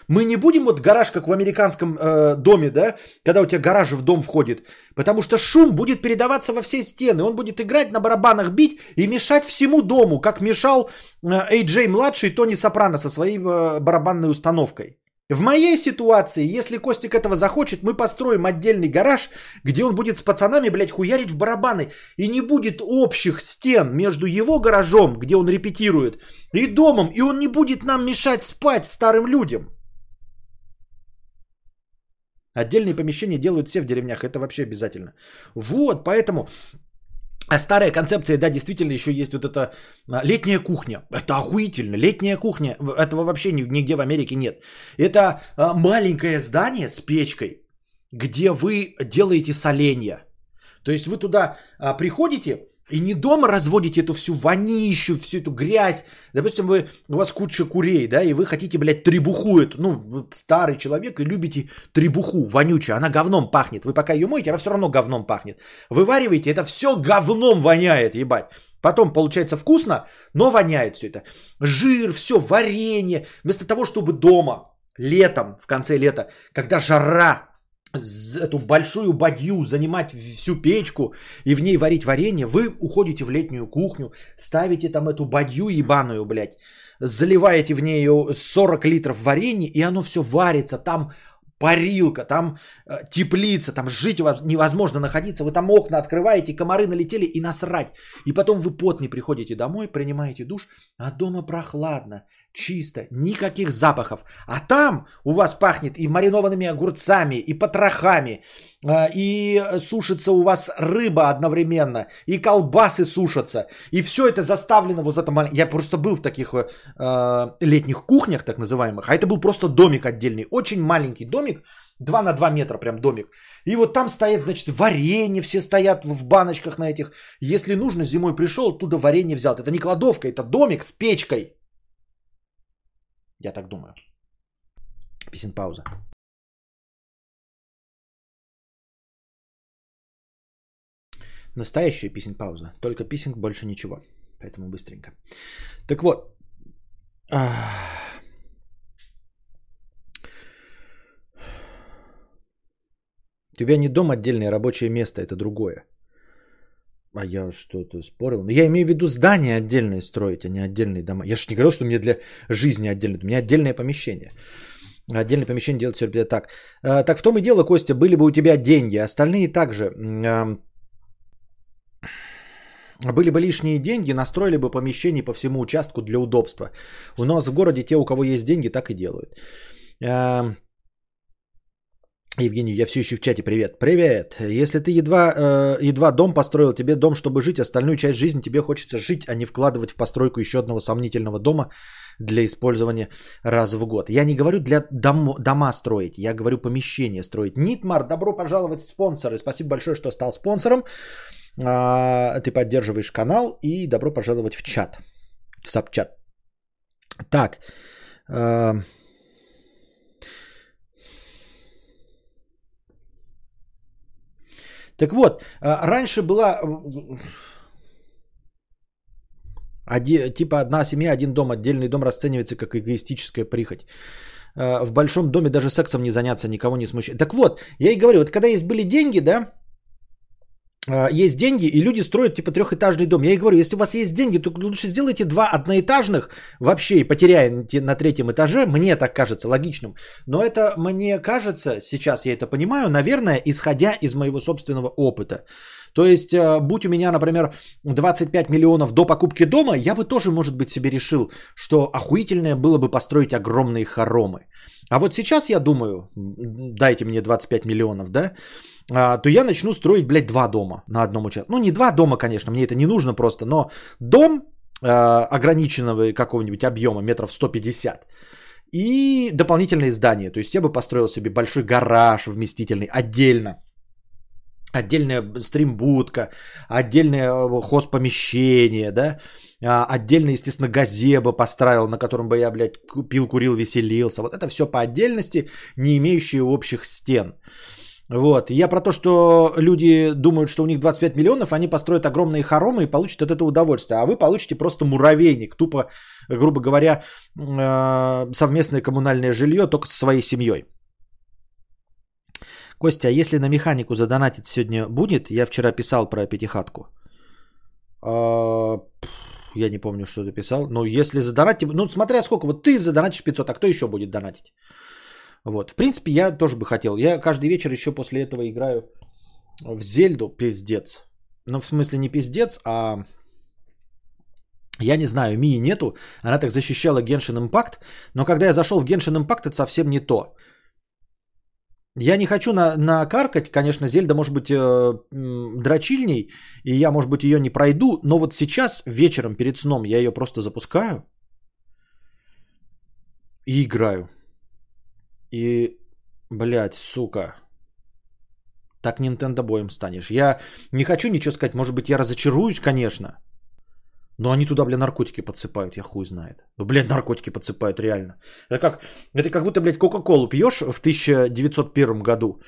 мы не будем вот гараж, как в американском э, доме, да, когда у тебя гараж в дом входит, потому что шум будет передаваться во все стены, он будет играть на барабанах, бить и мешать всему дому, как мешал э, Эй Джей младший Тони Сопрано со своей э, барабанной установкой. В моей ситуации, если Костик этого захочет, мы построим отдельный гараж, где он будет с пацанами, блядь, хуярить в барабаны. И не будет общих стен между его гаражом, где он репетирует, и домом. И он не будет нам мешать спать старым людям. Отдельные помещения делают все в деревнях, это вообще обязательно. Вот, поэтому старая концепция, да, действительно еще есть вот эта а, летняя кухня. Это охуительно. Летняя кухня. Этого вообще нигде в Америке нет. Это а, маленькое здание с печкой, где вы делаете соленья. То есть вы туда а, приходите, и не дома разводите эту всю вонищу, всю эту грязь. Допустим, вы, у вас куча курей, да, и вы хотите, блядь, требуху эту. Ну, вы старый человек и любите требуху вонючую. Она говном пахнет. Вы пока ее моете, она все равно говном пахнет. Вывариваете, это все говном воняет, ебать. Потом получается вкусно, но воняет все это. Жир, все, варенье. Вместо того, чтобы дома, летом, в конце лета, когда жара, эту большую бадью, занимать всю печку и в ней варить варенье, вы уходите в летнюю кухню, ставите там эту бадью ебаную, блядь, заливаете в нее 40 литров варенья, и оно все варится, там парилка, там э, теплица, там жить невозможно находиться, вы там окна открываете, комары налетели и насрать. И потом вы потный приходите домой, принимаете душ, а дома прохладно, чисто, никаких запахов. А там у вас пахнет и маринованными огурцами, и потрохами, а, и сушится у вас рыба одновременно, и колбасы сушатся. И все это заставлено вот в этом... Я просто был в таких э, летних кухнях, так называемых, а это был просто домик отдельный, очень маленький домик, 2 на 2 метра прям домик. И вот там стоят, значит, варенье все стоят в баночках на этих. Если нужно, зимой пришел, оттуда варенье взял. Это не кладовка, это домик с печкой. Я так думаю. Писин пауза. Настоящая писинг пауза. Только писинг, больше ничего. Поэтому быстренько. Так вот. У тебя не дом отдельное рабочее место, это другое. А я что-то спорил. Но я имею в виду здание отдельное строить, а не отдельные дома. Я же не говорил, что мне для жизни отдельно. У меня отдельное помещение. Отдельное помещение делать все так. А, так в том и дело, Костя, были бы у тебя деньги. Остальные также. Были бы лишние деньги, настроили бы помещение по всему участку для удобства. У нас в городе те, у кого есть деньги, так и делают. Евгений, я все еще в чате. Привет. Привет. Если ты едва, э, едва дом построил, тебе дом, чтобы жить, остальную часть жизни тебе хочется жить, а не вкладывать в постройку еще одного сомнительного дома для использования раз в год. Я не говорю для дом, дома строить, я говорю помещение строить. Нитмар, добро пожаловать в спонсоры. Спасибо большое, что стал спонсором. А, ты поддерживаешь канал и добро пожаловать в чат. В сабчат. Так. Э, Так вот, а, раньше была... Оди, типа одна семья, один дом, отдельный дом расценивается как эгоистическая прихоть. Э, в большом доме даже сексом не заняться, никого не смущает. Так вот, я и говорю, вот когда есть были деньги, да, э, есть деньги, и люди строят типа трехэтажный дом. Я и говорю, если у вас есть деньги, то лучше сделайте два одноэтажных вообще и потеряйте на третьем этаже. Мне так кажется логичным. Но это мне кажется, сейчас я это понимаю, наверное, исходя из моего собственного опыта. То есть, э, будь у меня, например, 25 миллионов до покупки дома, я бы тоже, может быть, себе решил, что охуительное было бы построить огромные хоромы. А вот сейчас я думаю, дайте мне 25 миллионов, да, а, то я начну строить, блядь, два дома на одном участке. Ну, не два дома, конечно, мне это не нужно просто, но дом э, ограниченного какого-нибудь объема, метров 150, и дополнительные здания. То есть я бы построил себе большой гараж вместительный отдельно отдельная стримбудка, отдельное э, хозпомещение, да, а, отдельно, естественно, газеба построил, на котором бы я, блядь, купил, курил, веселился. Вот это все по отдельности, не имеющие общих стен. Вот. Я про то, что люди думают, что у них 25 миллионов, они построят огромные хоромы и получат от этого удовольствие. А вы получите просто муравейник, тупо, грубо говоря, э, совместное коммунальное жилье только со своей семьей. Костя, а если на механику задонатить сегодня будет? Я вчера писал про пятихатку. А, я не помню, что ты писал. Но если задонатить... Ну, смотря сколько. Вот ты задонатишь 500, а кто еще будет донатить? Вот. В принципе, я тоже бы хотел. Я каждый вечер еще после этого играю в Зельду пиздец. Ну, в смысле не пиздец, а... Я не знаю, Мии нету. Она так защищала Genshin Impact. Но когда я зашел в Genshin Impact, это совсем не то. Я не хочу на, накаркать, конечно, Зельда может быть э, дрочильней, и я, может быть, ее не пройду, но вот сейчас, вечером перед сном, я ее просто запускаю и играю. И, блядь, сука, так Nintendo боем станешь. Я не хочу ничего сказать, может быть, я разочаруюсь, конечно, но они туда, бля, наркотики подсыпают, я хуй знает. Ну, блядь, наркотики подсыпают, реально. Это как, это как будто, блядь, Кока-Колу пьешь в 1901 году.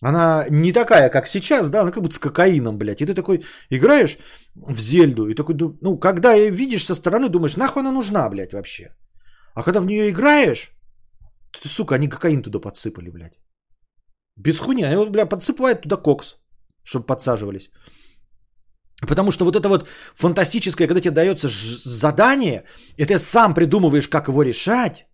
Она не такая, как сейчас, да, она как будто с кокаином, блядь. И ты такой играешь в Зельду, и такой, ну, когда видишь со стороны, думаешь, нахуй она нужна, блядь, вообще. А когда в нее играешь, ты, сука, они кокаин туда подсыпали, блядь. Без хуйни, они, вот, блядь, подсыпают туда кокс, чтобы подсаживались. Потому что вот это вот фантастическое, когда тебе дается задание, и ты сам придумываешь, как его решать.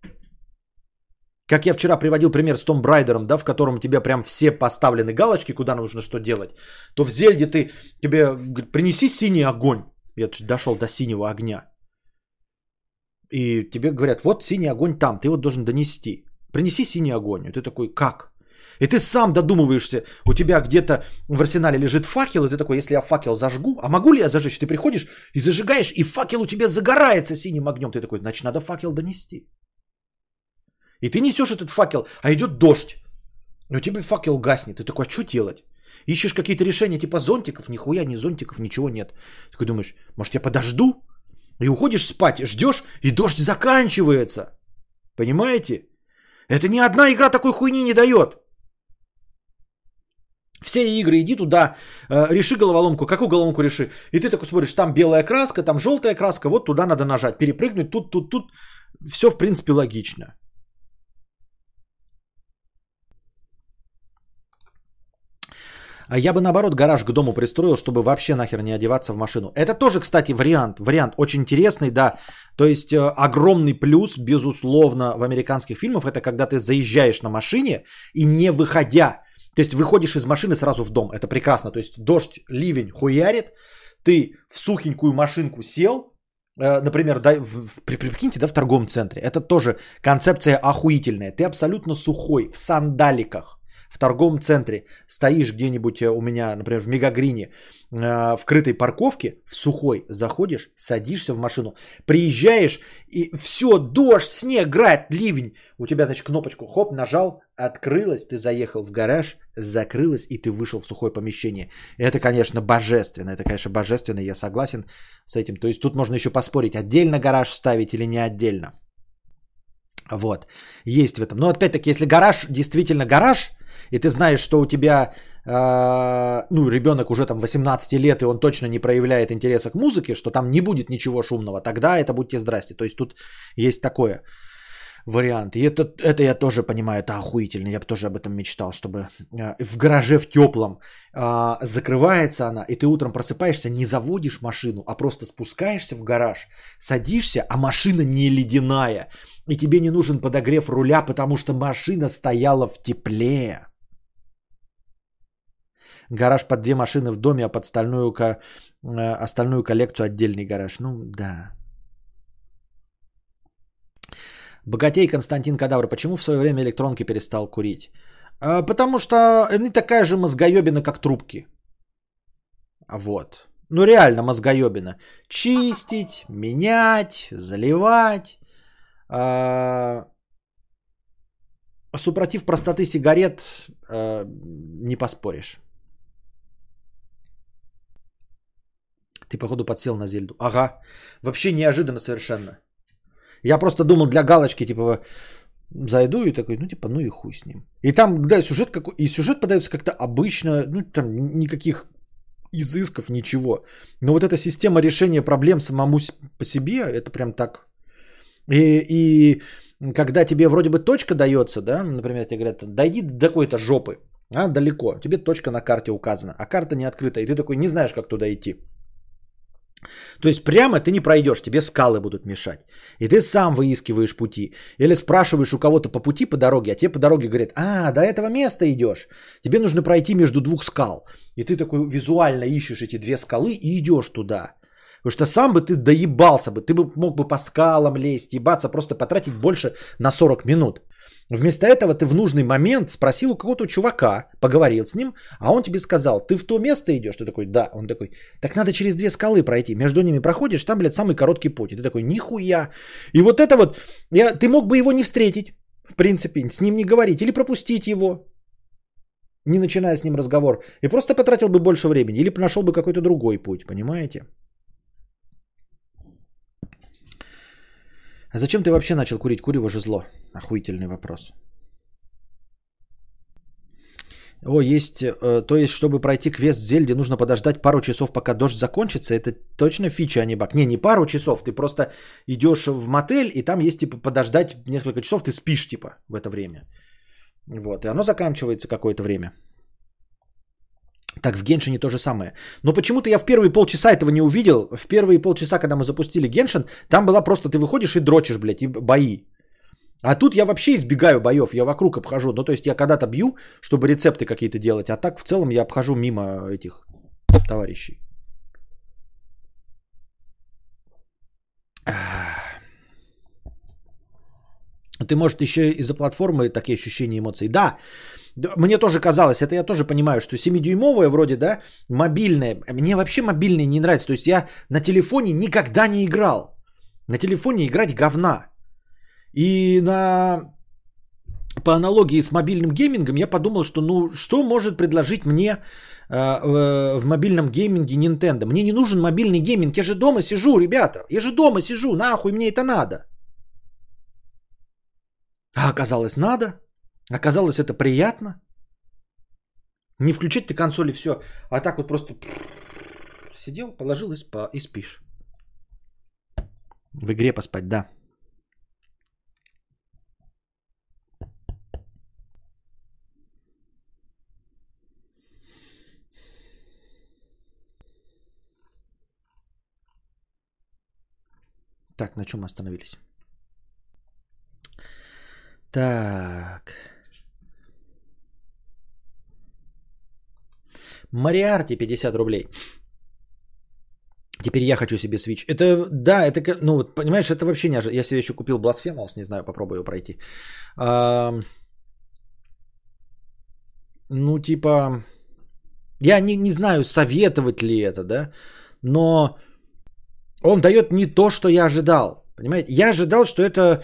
Как я вчера приводил пример с Том Брайдером, да, в котором у тебя прям все поставлены галочки, куда нужно что делать, то в Зельде ты тебе говорит, принеси синий огонь. Я дошел до синего огня. И тебе говорят, вот синий огонь там, ты его должен донести. Принеси синий огонь. И ты такой, как? И ты сам додумываешься, у тебя где-то в арсенале лежит факел, и ты такой, если я факел зажгу, а могу ли я зажечь? Ты приходишь и зажигаешь, и факел у тебя загорается синим огнем. Ты такой, значит, надо факел донести. И ты несешь этот факел, а идет дождь. И у тебя факел гаснет. Ты такой, а что делать? Ищешь какие-то решения типа зонтиков, нихуя ни зонтиков, ничего нет. Ты такой думаешь, может я подожду? И уходишь спать, ждешь, и дождь заканчивается. Понимаете? Это ни одна игра такой хуйни не дает. Все игры, иди туда, э, реши головоломку. Какую головоломку реши? И ты такой смотришь, там белая краска, там желтая краска, вот туда надо нажать, перепрыгнуть, тут, тут, тут. Все, в принципе, логично. А я бы наоборот гараж к дому пристроил, чтобы вообще нахер не одеваться в машину. Это тоже, кстати, вариант. Вариант очень интересный, да. То есть э, огромный плюс, безусловно, в американских фильмах, это когда ты заезжаешь на машине и не выходя то есть выходишь из машины сразу в дом. Это прекрасно. То есть дождь, ливень хуярит. Ты в сухенькую машинку сел, э, например, да, в, при, прикиньте, да, в торговом центре. Это тоже концепция охуительная. Ты абсолютно сухой, в сандаликах в торговом центре, стоишь где-нибудь э, у меня, например, в Мегагрине, э, в крытой парковке, в сухой, заходишь, садишься в машину, приезжаешь, и все, дождь, снег, град, ливень. У тебя, значит, кнопочку, хоп, нажал, открылась, ты заехал в гараж, закрылась, и ты вышел в сухое помещение. Это, конечно, божественно, это, конечно, божественно, я согласен с этим. То есть тут можно еще поспорить, отдельно гараж ставить или не отдельно. Вот, есть в этом. Но опять-таки, если гараж действительно гараж, и ты знаешь, что у тебя, э, ну, ребенок уже там 18 лет, и он точно не проявляет интереса к музыке, что там не будет ничего шумного, тогда это будьте здрасте. То есть тут есть такое вариант. И это, это я тоже понимаю, это охуительно. Я бы тоже об этом мечтал, чтобы э, в гараже в теплом э, закрывается она, и ты утром просыпаешься, не заводишь машину, а просто спускаешься в гараж, садишься, а машина не ледяная. И тебе не нужен подогрев руля, потому что машина стояла в тепле. Гараж под две машины в доме, а под остальную, э, остальную коллекцию отдельный гараж. Ну да. Богатей Константин Кадавр, почему в свое время электронки перестал курить? А, потому что они такая же мозгоебина, как трубки. Вот. Ну реально мозгоебина. Чистить, менять, заливать. А... Супротив простоты сигарет а, не поспоришь. Ты, походу, подсел на Зельду. Ага. Вообще неожиданно совершенно. Я просто думал для галочки, типа, зайду и такой, ну, типа, ну и хуй с ним. И там, да, сюжет какой, и сюжет подается как-то обычно, ну, там никаких изысков, ничего. Но вот эта система решения проблем самому по себе, это прям так. И, и когда тебе вроде бы точка дается, да, например, тебе говорят, дойди до какой-то жопы, а, далеко, тебе точка на карте указана, а карта не открыта, и ты такой не знаешь, как туда идти. То есть прямо ты не пройдешь, тебе скалы будут мешать. И ты сам выискиваешь пути. Или спрашиваешь у кого-то по пути по дороге, а тебе по дороге говорят, а, до этого места идешь. Тебе нужно пройти между двух скал. И ты такой визуально ищешь эти две скалы и идешь туда. Потому что сам бы ты доебался бы, ты бы мог бы по скалам лезть, ебаться, просто потратить больше на 40 минут. Вместо этого ты в нужный момент спросил у какого-то чувака, поговорил с ним, а он тебе сказал, ты в то место идешь? Ты такой, да. Он такой, так надо через две скалы пройти. Между ними проходишь, там, блядь, самый короткий путь. И ты такой, нихуя. И вот это вот, я, ты мог бы его не встретить, в принципе, с ним не говорить или пропустить его, не начиная с ним разговор. И просто потратил бы больше времени или нашел бы какой-то другой путь, понимаете? А зачем ты вообще начал курить? Курево же зло. Охуительный вопрос. О, есть, э, то есть, чтобы пройти квест в Зельде, нужно подождать пару часов, пока дождь закончится. Это точно фича, а не баг. Не, не пару часов, ты просто идешь в мотель, и там есть, типа, подождать несколько часов, ты спишь, типа, в это время. Вот, и оно заканчивается какое-то время. Так в Геншине то же самое. Но почему-то я в первые полчаса этого не увидел. В первые полчаса, когда мы запустили Геншин, там была просто ты выходишь и дрочишь, блядь, и бои. А тут я вообще избегаю боев, я вокруг обхожу. Ну, то есть я когда-то бью, чтобы рецепты какие-то делать, а так в целом я обхожу мимо этих товарищей. Ты, может, еще из-за платформы такие ощущения эмоций. Да, мне тоже казалось, это я тоже понимаю, что 7-дюймовая вроде, да, мобильная. Мне вообще мобильные не нравится. То есть я на телефоне никогда не играл. На телефоне играть говна. И на по аналогии с мобильным геймингом я подумал, что ну что может предложить мне э, в мобильном гейминге Nintendo? Мне не нужен мобильный гейминг, я же дома сижу, ребята, я же дома сижу, нахуй мне это надо. А оказалось надо. Оказалось, это приятно. Не включить ты консоли, все. А так вот просто сидел, положил и, спа, и спишь. В игре поспать, да. Так, на чем мы остановились? Так. Мариарти 50 рублей. Теперь я хочу себе Switch. Это, да, это, ну, вот, понимаешь, это вообще не. Я себе еще купил Blasphemous, не знаю, попробую его пройти. А, ну, типа, я не, не знаю, советовать ли это, да, но он дает не то, что я ожидал. Понимаете? Я ожидал, что это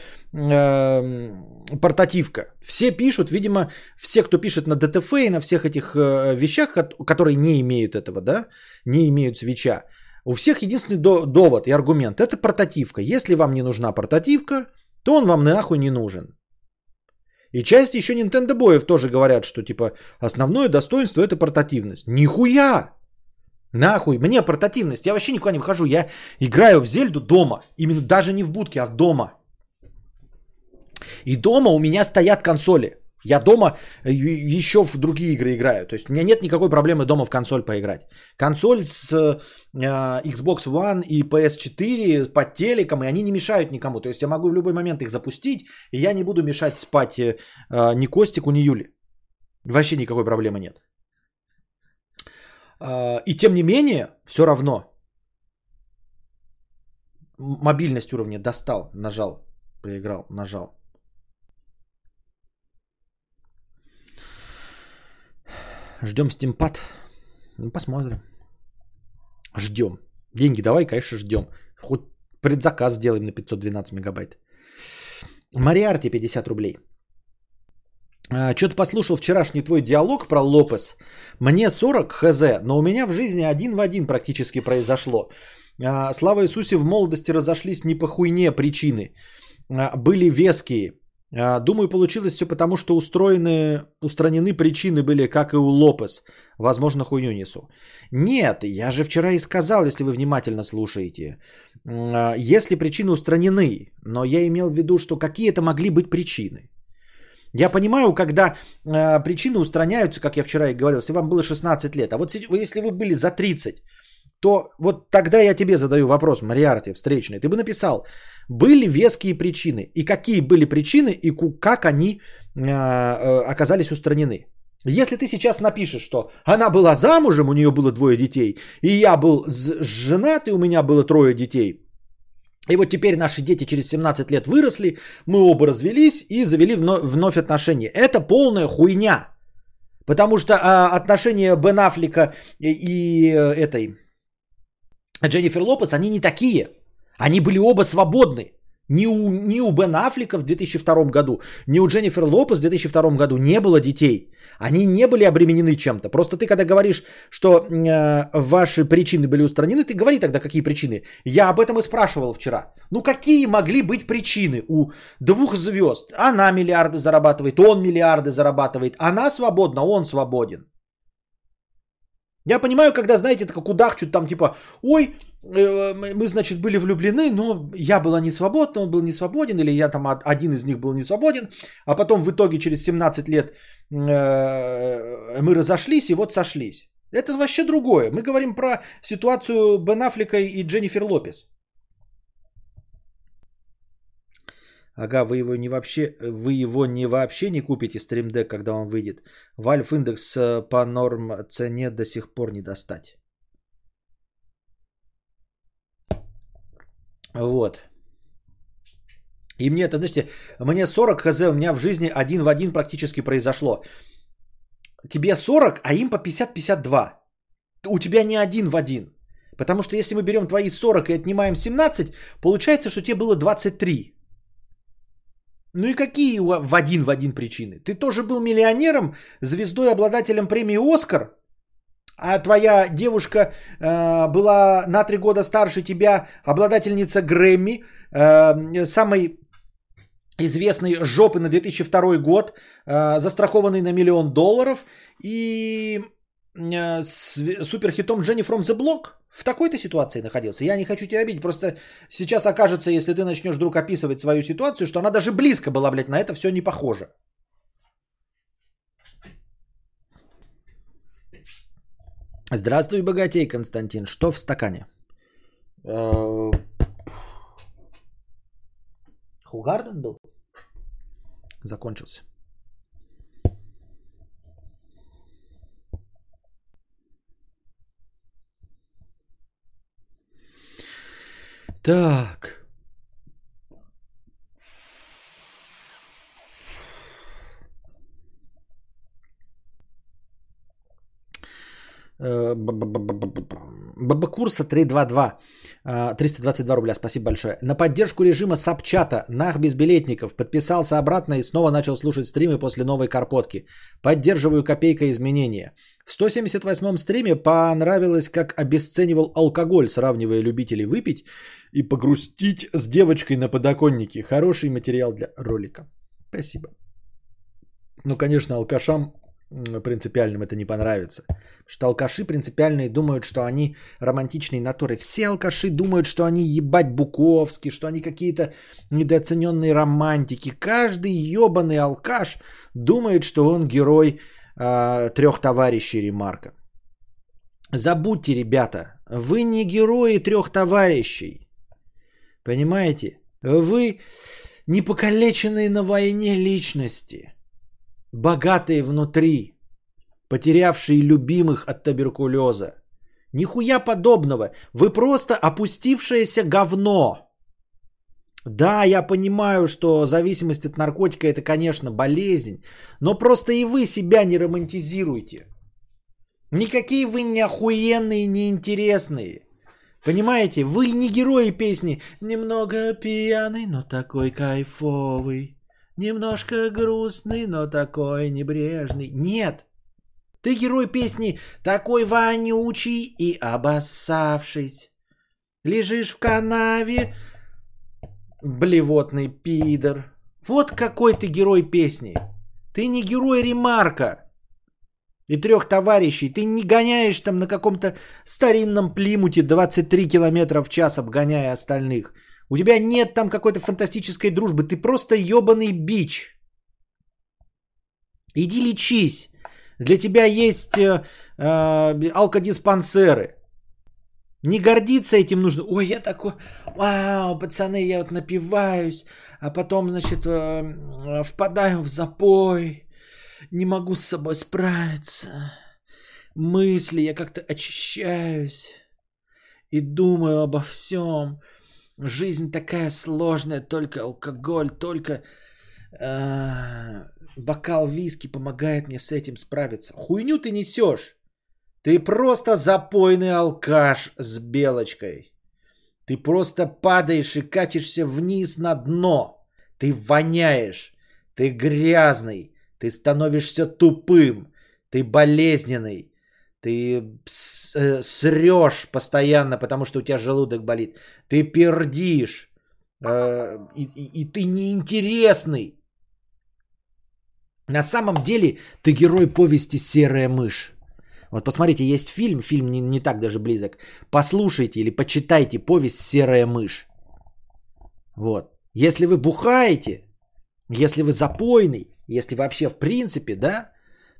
портативка. Все пишут, видимо, все, кто пишет на ДТФ и на всех этих э, вещах, которые не имеют этого, да, не имеют свеча, у всех единственный до- довод и аргумент – это портативка. Если вам не нужна портативка, то он вам нахуй не нужен. И часть еще Nintendo боев тоже говорят, что типа основное достоинство это портативность. Нихуя! Нахуй, мне портативность, я вообще никуда не вхожу, я играю в Зельду дома, именно даже не в будке, а дома. И дома у меня стоят консоли. Я дома э, еще в другие игры играю. То есть у меня нет никакой проблемы дома в консоль поиграть. Консоль с э, Xbox One и PS4 под телеком, и они не мешают никому. То есть я могу в любой момент их запустить, и я не буду мешать спать э, ни Костику, ни Юле. Вообще никакой проблемы нет. Э, и тем не менее, все равно мобильность уровня достал, нажал, поиграл, нажал. Ждем стимпад. Ну, посмотрим. Ждем. Деньги давай, конечно, ждем. Хоть предзаказ сделаем на 512 мегабайт. Мариарти 50 рублей. А, Что-то послушал вчерашний твой диалог про Лопес. Мне 40 хз, но у меня в жизни один в один практически произошло. А, Слава Иисусе в молодости разошлись не по хуйне причины. А, были веские. А, думаю, получилось все потому, что устроены, устранены причины были, как и у Лопес. Возможно, хуйню несу. Нет, я же вчера и сказал, если вы внимательно слушаете. А, если причины устранены, но я имел в виду, что какие-то могли быть причины. Я понимаю, когда э, причины устраняются, как я вчера и говорил, если вам было 16 лет, а вот если вы были за 30, то вот тогда я тебе задаю вопрос, Мариарти, встречный. Ты бы написал, были веские причины, и какие были причины, и как они э, э, оказались устранены. Если ты сейчас напишешь, что она была замужем, у нее было двое детей, и я был женат, и у меня было трое детей, и вот теперь наши дети через 17 лет выросли, мы оба развелись и завели вновь, отношения. Это полная хуйня. Потому что а, отношения Бен Аффлека и, и э, этой Дженнифер Лопес, они не такие. Они были оба свободны. Ни у, ни у Бен Аффлека в 2002 году, ни у Дженнифер Лопес в 2002 году не было детей. Они не были обременены чем-то. Просто ты, когда говоришь, что э, ваши причины были устранены, ты говори тогда, какие причины. Я об этом и спрашивал вчера. Ну, какие могли быть причины у двух звезд? Она миллиарды зарабатывает, он миллиарды зарабатывает. Она свободна, он свободен. Я понимаю, когда, знаете, так кудахчут там типа, ой, мы, значит, были влюблены, но я была не свободна, он был не свободен, или я там один из них был не свободен, а потом в итоге через 17 лет э, мы разошлись и вот сошлись. Это вообще другое. Мы говорим про ситуацию Бен Аффлека и Дженнифер Лопес. Ага, вы его не вообще, вы его не вообще не купите Deck, когда он выйдет. Valve индекс э, по норм цене до сих пор не достать. Вот. И мне это, знаете, мне 40 хз, у меня в жизни один в один практически произошло. Тебе 40, а им по 50-52. У тебя не один в один. Потому что если мы берем твои 40 и отнимаем 17, получается, что тебе было 23. Ну и какие в один в один причины? Ты тоже был миллионером, звездой, обладателем премии «Оскар», а твоя девушка э, была на три года старше тебя, обладательница Грэмми, э, самой известной жопы на 2002 год, э, застрахованный на миллион долларов и э, суперхитом Jenny from the Block – в такой-то ситуации находился. Я не хочу тебя обидеть. Просто сейчас окажется, если ты начнешь вдруг описывать свою ситуацию, что она даже близко была, блядь, на это все не похоже. Здравствуй, богатей, Константин. Что в стакане? Э, Хугарден был? Закончился. Так. Э, Бабакурса 322. 322 рубля, спасибо большое. На поддержку режима Сапчата, нах безбилетников, подписался обратно и снова начал слушать стримы после новой карпотки. Поддерживаю копейка изменения. В 178-м стриме понравилось, как обесценивал алкоголь, сравнивая любителей выпить и погрустить с девочкой на подоконнике. Хороший материал для ролика. Спасибо. Ну, конечно, алкашам принципиальным это не понравится. Потому что алкаши принципиальные думают, что они романтичные натуры. Все алкаши думают, что они ебать Буковски, что они какие-то недооцененные романтики. Каждый ебаный алкаш думает, что он герой э, трех товарищей Ремарка. Забудьте, ребята, вы не герои трех товарищей. Понимаете? Вы не покалеченные на войне личности. Богатые внутри, потерявшие любимых от туберкулеза. Нихуя подобного. Вы просто опустившееся говно. Да, я понимаю, что зависимость от наркотика это, конечно, болезнь, но просто и вы себя не романтизируйте. Никакие вы не охуенные, не интересные. Понимаете, вы не герои песни. Немного пьяный, но такой кайфовый. Немножко грустный, но такой небрежный. Нет. Ты герой песни такой вонючий и обоссавшись. Лежишь в канаве, блевотный пидор. Вот какой ты герой песни. Ты не герой ремарка и трех товарищей. Ты не гоняешь там на каком-то старинном плимуте 23 километра в час, обгоняя остальных. У тебя нет там какой-то фантастической дружбы. Ты просто ебаный бич. Иди лечись. Для тебя есть э, э, алкодиспансеры. Не гордиться этим нужно. Ой, я такой, вау, пацаны, я вот напиваюсь, а потом, значит, э, э впадаю в запой не могу с собой справиться. Мысли, я как-то очищаюсь и думаю обо всем. Жизнь такая сложная, только алкоголь, только э, бокал виски помогает мне с этим справиться. Хуйню ты несешь. Ты просто запойный алкаш с белочкой. Ты просто падаешь и катишься вниз на дно. Ты воняешь. Ты грязный. Ты становишься тупым, ты болезненный, ты э, срешь постоянно, потому что у тебя желудок болит, ты пердишь, э, и, и, и ты неинтересный. На самом деле ты герой повести «Серая мышь». Вот посмотрите, есть фильм, фильм не, не так даже близок. Послушайте или почитайте повесть «Серая мышь». Вот. Если вы бухаете, если вы запойный, если вообще в принципе, да,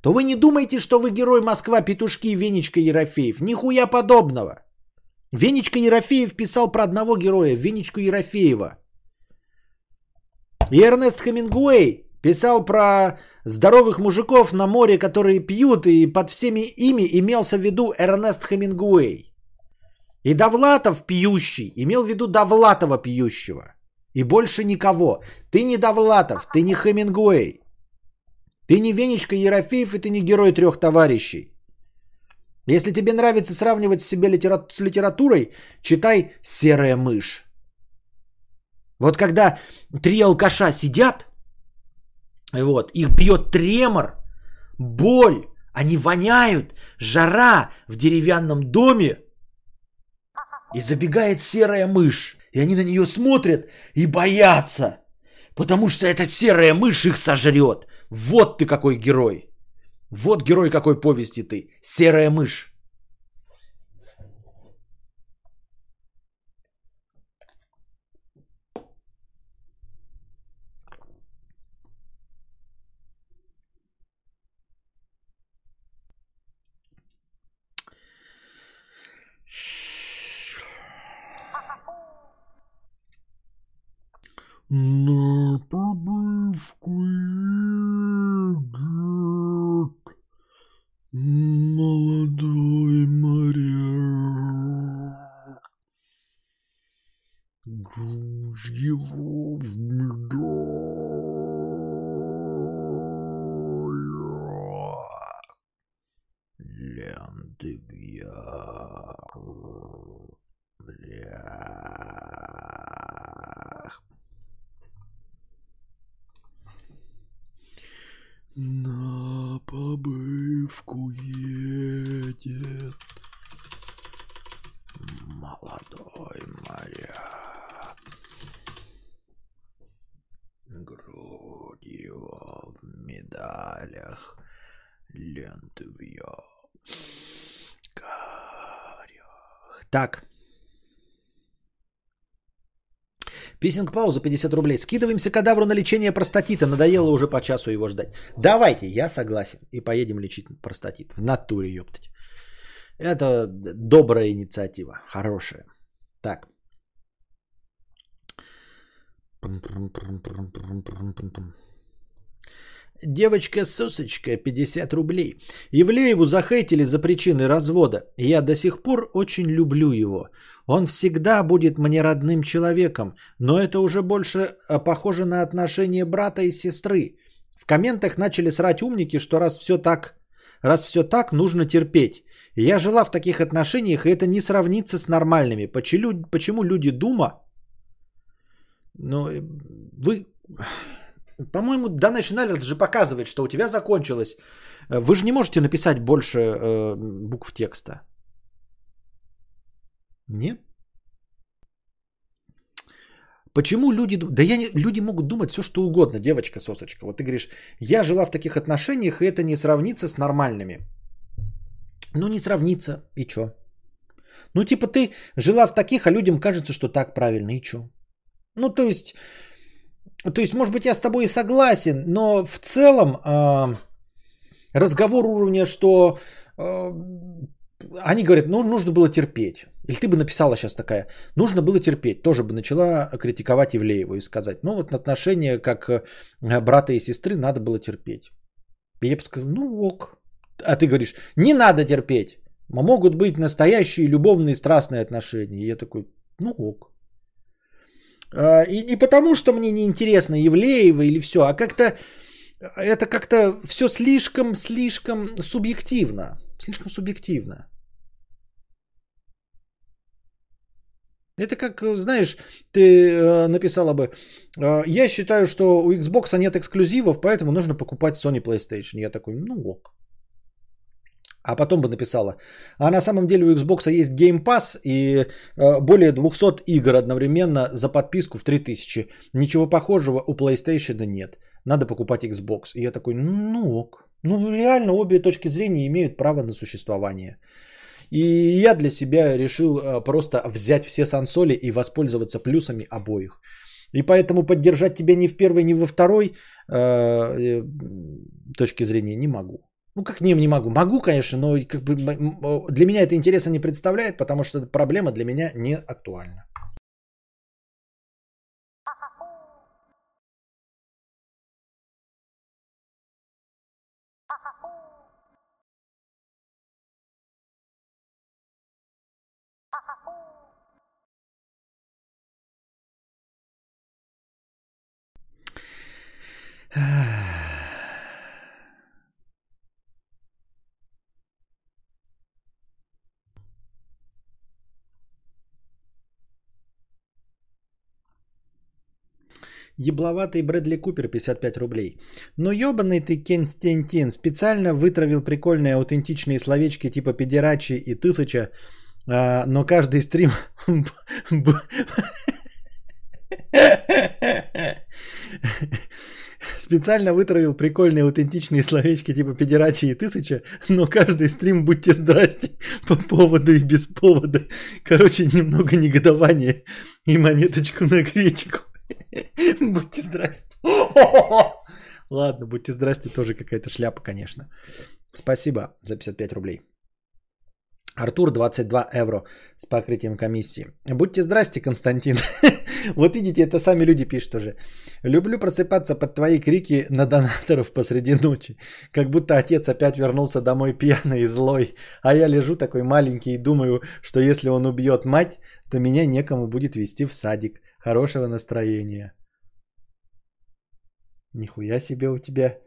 то вы не думайте, что вы герой Москва, Петушки, Венечка Ерофеев. Нихуя подобного. Венечка Ерофеев писал про одного героя, Венечку Ерофеева. И Эрнест Хемингуэй писал про здоровых мужиков на море, которые пьют, и под всеми ими имелся в виду Эрнест Хемингуэй. И Довлатов пьющий имел в виду Довлатова пьющего. И больше никого. Ты не Довлатов, ты не Хемингуэй. Ты не Венечка Ерофеев, и ты не герой трех товарищей. Если тебе нравится сравнивать себя литера... с литературой, читай «Серая мышь». Вот когда три алкаша сидят, вот, их бьет тремор, боль, они воняют, жара в деревянном доме, и забегает серая мышь, и они на нее смотрят и боятся, потому что эта серая мышь их сожрет. Вот ты какой герой. Вот герой какой повести ты. Серая мышь. На побывку молодой моряк. Груз его в медалях. Ленты вверх. Блях. На побывку едет молодой моряк. Грудь его в медалях. полях ленты вьет. Карях. Так. Писинг пауза 50 рублей. Скидываемся кадавру на лечение простатита. Надоело уже по часу его ждать. Давайте, я согласен. И поедем лечить простатит. В натуре, ёптать. Это добрая инициатива. Хорошая. Так. Девочка-сосочка, 50 рублей. Ивлееву захейтили за причины развода. Я до сих пор очень люблю его. Он всегда будет мне родным человеком, но это уже больше а, похоже на отношения брата и сестры. В комментах начали срать умники, что раз все так, раз все так, нужно терпеть. Я жила в таких отношениях, и это не сравнится с нормальными. Почему, почему люди дума? Ну, э, вы, по-моему, данный Шнеллер же показывает, что у тебя закончилось. Вы же не можете написать больше э, букв текста. Нет? Почему люди... Да я не... люди могут думать все, что угодно, девочка-сосочка. Вот ты говоришь, я жила в таких отношениях, и это не сравнится с нормальными. Ну, не сравнится. И чё? Ну, типа ты жила в таких, а людям кажется, что так правильно. И чё? Ну, то есть... То есть, может быть, я с тобой и согласен, но в целом э, разговор уровня, что э, они говорят, ну, нужно было терпеть. Или ты бы написала сейчас такая, нужно было терпеть. Тоже бы начала критиковать Ивлееву и сказать, ну, вот отношения как э, брата и сестры надо было терпеть. И я бы сказал, ну, ок. А ты говоришь, не надо терпеть. Могут быть настоящие любовные страстные отношения. И я такой, ну ок. А, и не потому, что мне неинтересно Евлеева или все, а как-то это как-то все слишком, слишком субъективно. Слишком субъективно. Это как, знаешь, ты э, написала бы, э, я считаю, что у Xbox нет эксклюзивов, поэтому нужно покупать Sony PlayStation. Я такой, ну ок. А потом бы написала, а на самом деле у Xbox есть Game Pass и э, более 200 игр одновременно за подписку в 3000. Ничего похожего у PlayStation нет. Надо покупать Xbox. И я такой, ну ок. Ну реально обе точки зрения имеют право на существование. И я для себя решил э, просто взять все сансоли и воспользоваться плюсами обоих. И поэтому поддержать тебя ни в первой, ни во второй э, э, точки зрения не могу. Ну, как не, не могу. Могу, конечно, но как бы для меня это интереса не представляет, потому что проблема для меня не актуальна. Ебловатый Брэдли Купер 55 рублей. Но ебаный ты Кенстентин специально вытравил прикольные аутентичные словечки типа педерачи и тысяча, а, но каждый стрим... Специально вытравил прикольные аутентичные словечки типа педерачи и тысяча, но каждый стрим будьте здрасте по поводу и без повода. Короче, немного негодования и монеточку на гречку. Будьте здрасте. Ладно, будьте здрасте, тоже какая-то шляпа, конечно. Спасибо за 55 рублей. Артур 22 евро с покрытием комиссии. Будьте здрасте, Константин. вот видите, это сами люди пишут уже. Люблю просыпаться под твои крики на донаторов посреди ночи. Как будто отец опять вернулся домой пьяный и злой. А я лежу такой маленький и думаю, что если он убьет мать, то меня некому будет вести в садик. Хорошего настроения. Нихуя себе у тебя.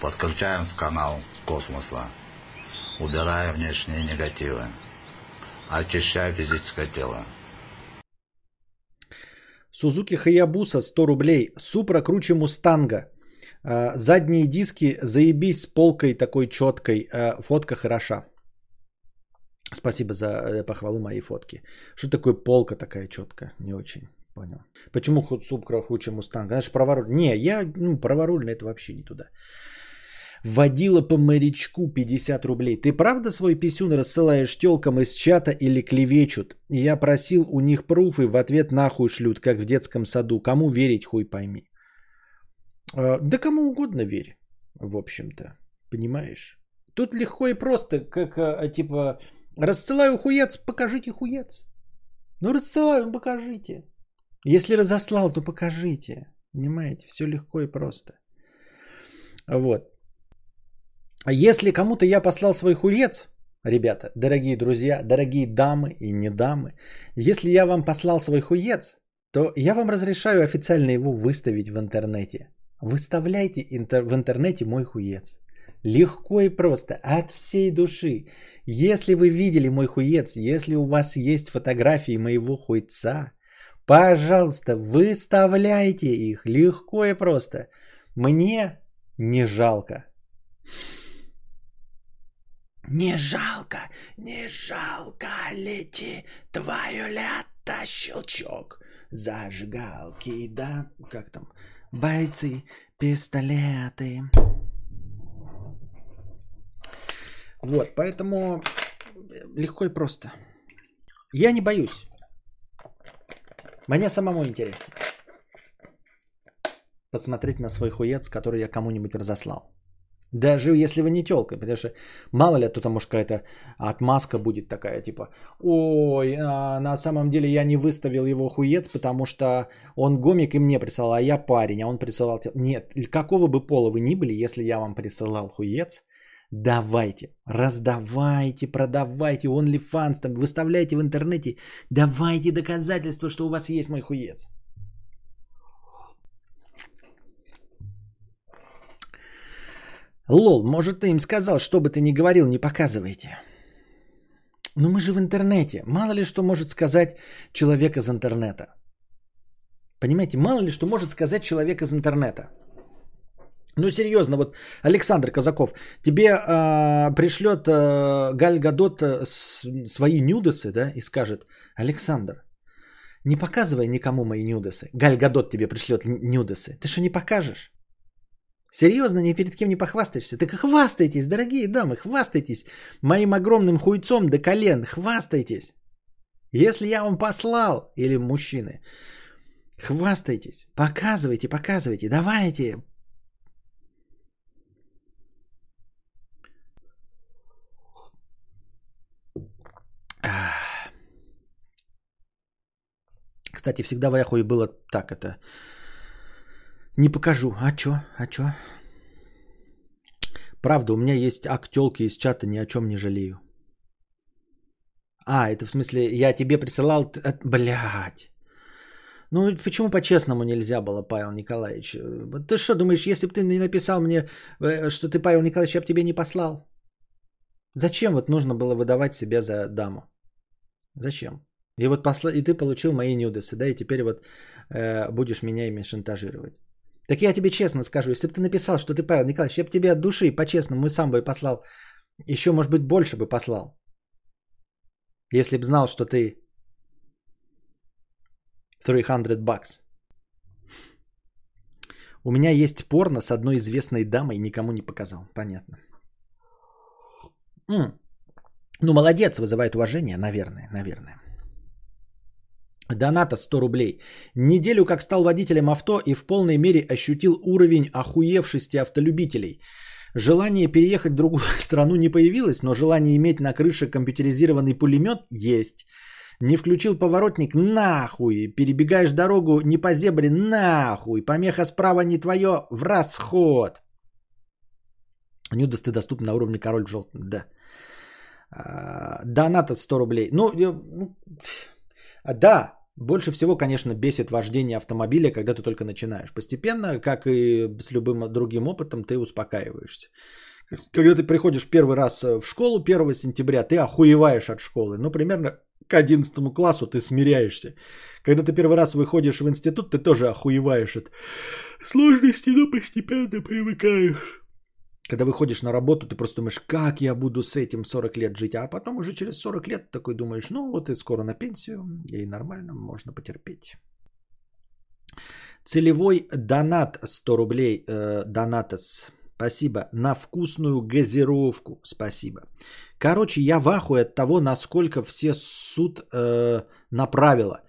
Подключаем с канал космоса. Убирая внешние негативы. Очищая физическое тело. Сузуки Хаябуса 100 рублей. Супра круче Мустанга. А, задние диски, заебись с полкой такой четкой. А, фотка хороша. Спасибо за э, похвалу моей фотки. Что такое полка такая четкая? Не очень понял. Почему Худсуб хуже Мустанг? Она же праворуль. Не, я, ну, праворульный это вообще не туда. Водила по морячку 50 рублей. Ты правда свой писюн рассылаешь телкам из чата или клевечут? Я просил у них пруфы, в ответ нахуй шлют, как в детском саду. Кому верить, хуй пойми. А, да кому угодно верь, в общем-то. Понимаешь? Тут легко и просто, как а, типа рассылаю хуец, покажите хуец. Ну рассылаю, покажите. Если разослал, то покажите. Понимаете, все легко и просто. Вот. Если кому-то я послал свой хурец, ребята, дорогие друзья, дорогие дамы и не дамы, если я вам послал свой хуец, то я вам разрешаю официально его выставить в интернете. Выставляйте интер- в интернете мой хуец. Легко и просто, от всей души. Если вы видели мой хуец, если у вас есть фотографии моего хуйца, пожалуйста, выставляйте их. Легко и просто. Мне не жалко. Не жалко, не жалко лети твою лето щелчок. Зажигалки, да, как там, бойцы, пистолеты. Вот, поэтому легко и просто. Я не боюсь. Мне самому интересно. Посмотреть на свой хуец, который я кому-нибудь разослал. Даже если вы не телка, потому что мало ли, тут может какая-то отмазка будет такая, типа, ой, а на самом деле я не выставил его хуец, потому что он гомик и мне присылал, а я парень, а он присылал... Нет, какого бы пола вы ни были, если я вам присылал хуец, давайте, раздавайте, продавайте, OnlyFans, там, выставляйте в интернете, давайте доказательства, что у вас есть мой хуец. Лол, может, ты им сказал, что бы ты ни говорил, не показывайте. Но мы же в интернете. Мало ли что может сказать человек из интернета. Понимаете, мало ли что может сказать человек из интернета. Ну, серьезно, вот Александр Казаков, тебе э, пришлет э, Галь Гадот э, свои нюдесы, да, и скажет, Александр, не показывай никому мои нюдесы. Галь Гадот тебе пришлет нюдесы. Ты что, не покажешь? Серьезно, ни перед кем не похвастаешься? Так хвастайтесь, дорогие дамы, хвастайтесь моим огромным хуйцом до колен, хвастайтесь. Если я вам послал, или мужчины, хвастайтесь, показывайте, показывайте, давайте. Кстати, всегда в Яхуе было так это не покажу. А чё? А чё? Правда, у меня есть актелки из чата, ни о чем не жалею. А, это в смысле, я тебе присылал... Блять. Ну, почему по-честному нельзя было, Павел Николаевич? Ты что думаешь, если бы ты не написал мне, э, что ты Павел Николаевич, я бы тебе не послал? Зачем вот нужно было выдавать себя за даму? Зачем? И вот посла... и ты получил мои нюдесы, да, и теперь вот э, будешь меня ими шантажировать. Так я тебе честно скажу, если бы ты написал, что ты Павел Николаевич, я бы тебе от души, по-честному, сам бы послал. Еще, может быть, больше бы послал. Если бы знал, что ты 300 бакс. У меня есть порно с одной известной дамой, никому не показал. Понятно. М. Ну, молодец, вызывает уважение, наверное, наверное. Доната 100 рублей. Неделю как стал водителем авто и в полной мере ощутил уровень охуевшести автолюбителей. Желание переехать в другую страну не появилось, но желание иметь на крыше компьютеризированный пулемет есть. Не включил поворотник? Нахуй. Перебегаешь дорогу не по зебре? Нахуй. Помеха справа не твое? В расход. Нюдос ты доступен на уровне король в желтом. Да. А, доната 100 рублей. Ну, ну да, больше всего, конечно, бесит вождение автомобиля, когда ты только начинаешь. Постепенно, как и с любым другим опытом, ты успокаиваешься. Когда ты приходишь первый раз э, в школу 1 сентября, ты охуеваешь от школы. Ну, примерно к 11 классу ты смиряешься. Когда ты первый раз выходишь в институт, ты тоже охуеваешь от сложностей, но постепенно привыкаешь. Когда выходишь на работу, ты просто думаешь, как я буду с этим 40 лет жить. А потом уже через 40 лет такой думаешь, ну вот и скоро на пенсию, и нормально, можно потерпеть. Целевой донат 100 рублей, э, донатас, спасибо, на вкусную газировку, спасибо. Короче, я в от того, насколько все суд э, направило.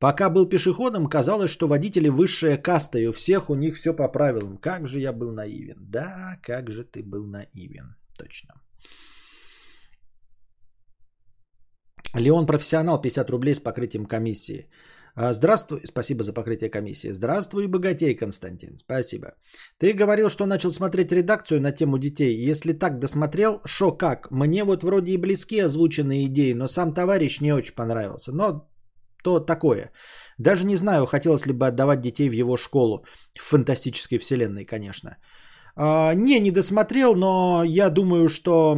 Пока был пешеходом, казалось, что водители высшая каста, и у всех у них все по правилам. Как же я был наивен. Да, как же ты был наивен. Точно. Леон профессионал 50 рублей с покрытием комиссии. А, здравствуй, спасибо за покрытие комиссии. Здравствуй, богатей, Константин, спасибо. Ты говорил, что начал смотреть редакцию на тему детей. Если так досмотрел, шо как? Мне вот вроде и близки озвученные идеи, но сам товарищ не очень понравился. Но то такое. Даже не знаю, хотелось ли бы отдавать детей в его школу. В фантастической вселенной, конечно. А, не, не досмотрел, но я думаю, что,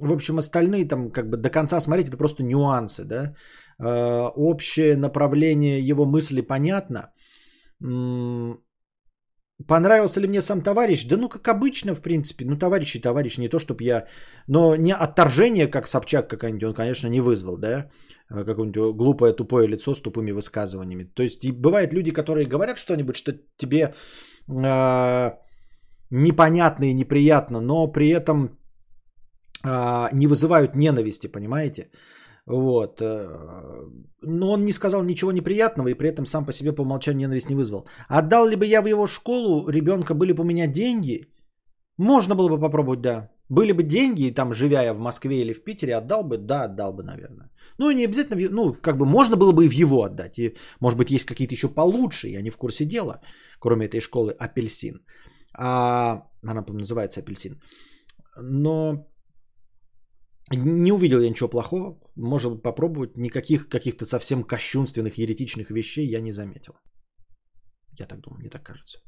в общем, остальные там как бы до конца смотреть, это просто нюансы, да. А, общее направление его мысли понятно. Понравился ли мне сам товарищ? Да ну, как обычно, в принципе. Ну, товарищ и товарищ, не то, чтобы я... Но не отторжение, как Собчак какая-нибудь, он, конечно, не вызвал, да? А какое-нибудь глупое, тупое лицо с тупыми высказываниями. То есть, бывают люди, которые говорят что-нибудь, что тебе э, непонятно и неприятно, но при этом э, не вызывают ненависти, понимаете? Вот. Э, но он не сказал ничего неприятного и при этом сам по себе по умолчанию ненависть не вызвал. Отдал ли бы я в его школу ребенка, были бы у меня деньги? Можно было бы попробовать, да. Были бы деньги, там, живя я в Москве или в Питере, отдал бы? Да, отдал бы, наверное. Ну, не обязательно, ну, как бы можно было бы и в его отдать. И, может быть, есть какие-то еще получше, я не в курсе дела, кроме этой школы «Апельсин». А, она, по называется «Апельсин». Но не увидел я ничего плохого. Можно попробовать. Никаких каких-то совсем кощунственных, еретичных вещей я не заметил. Я так думаю, мне так кажется.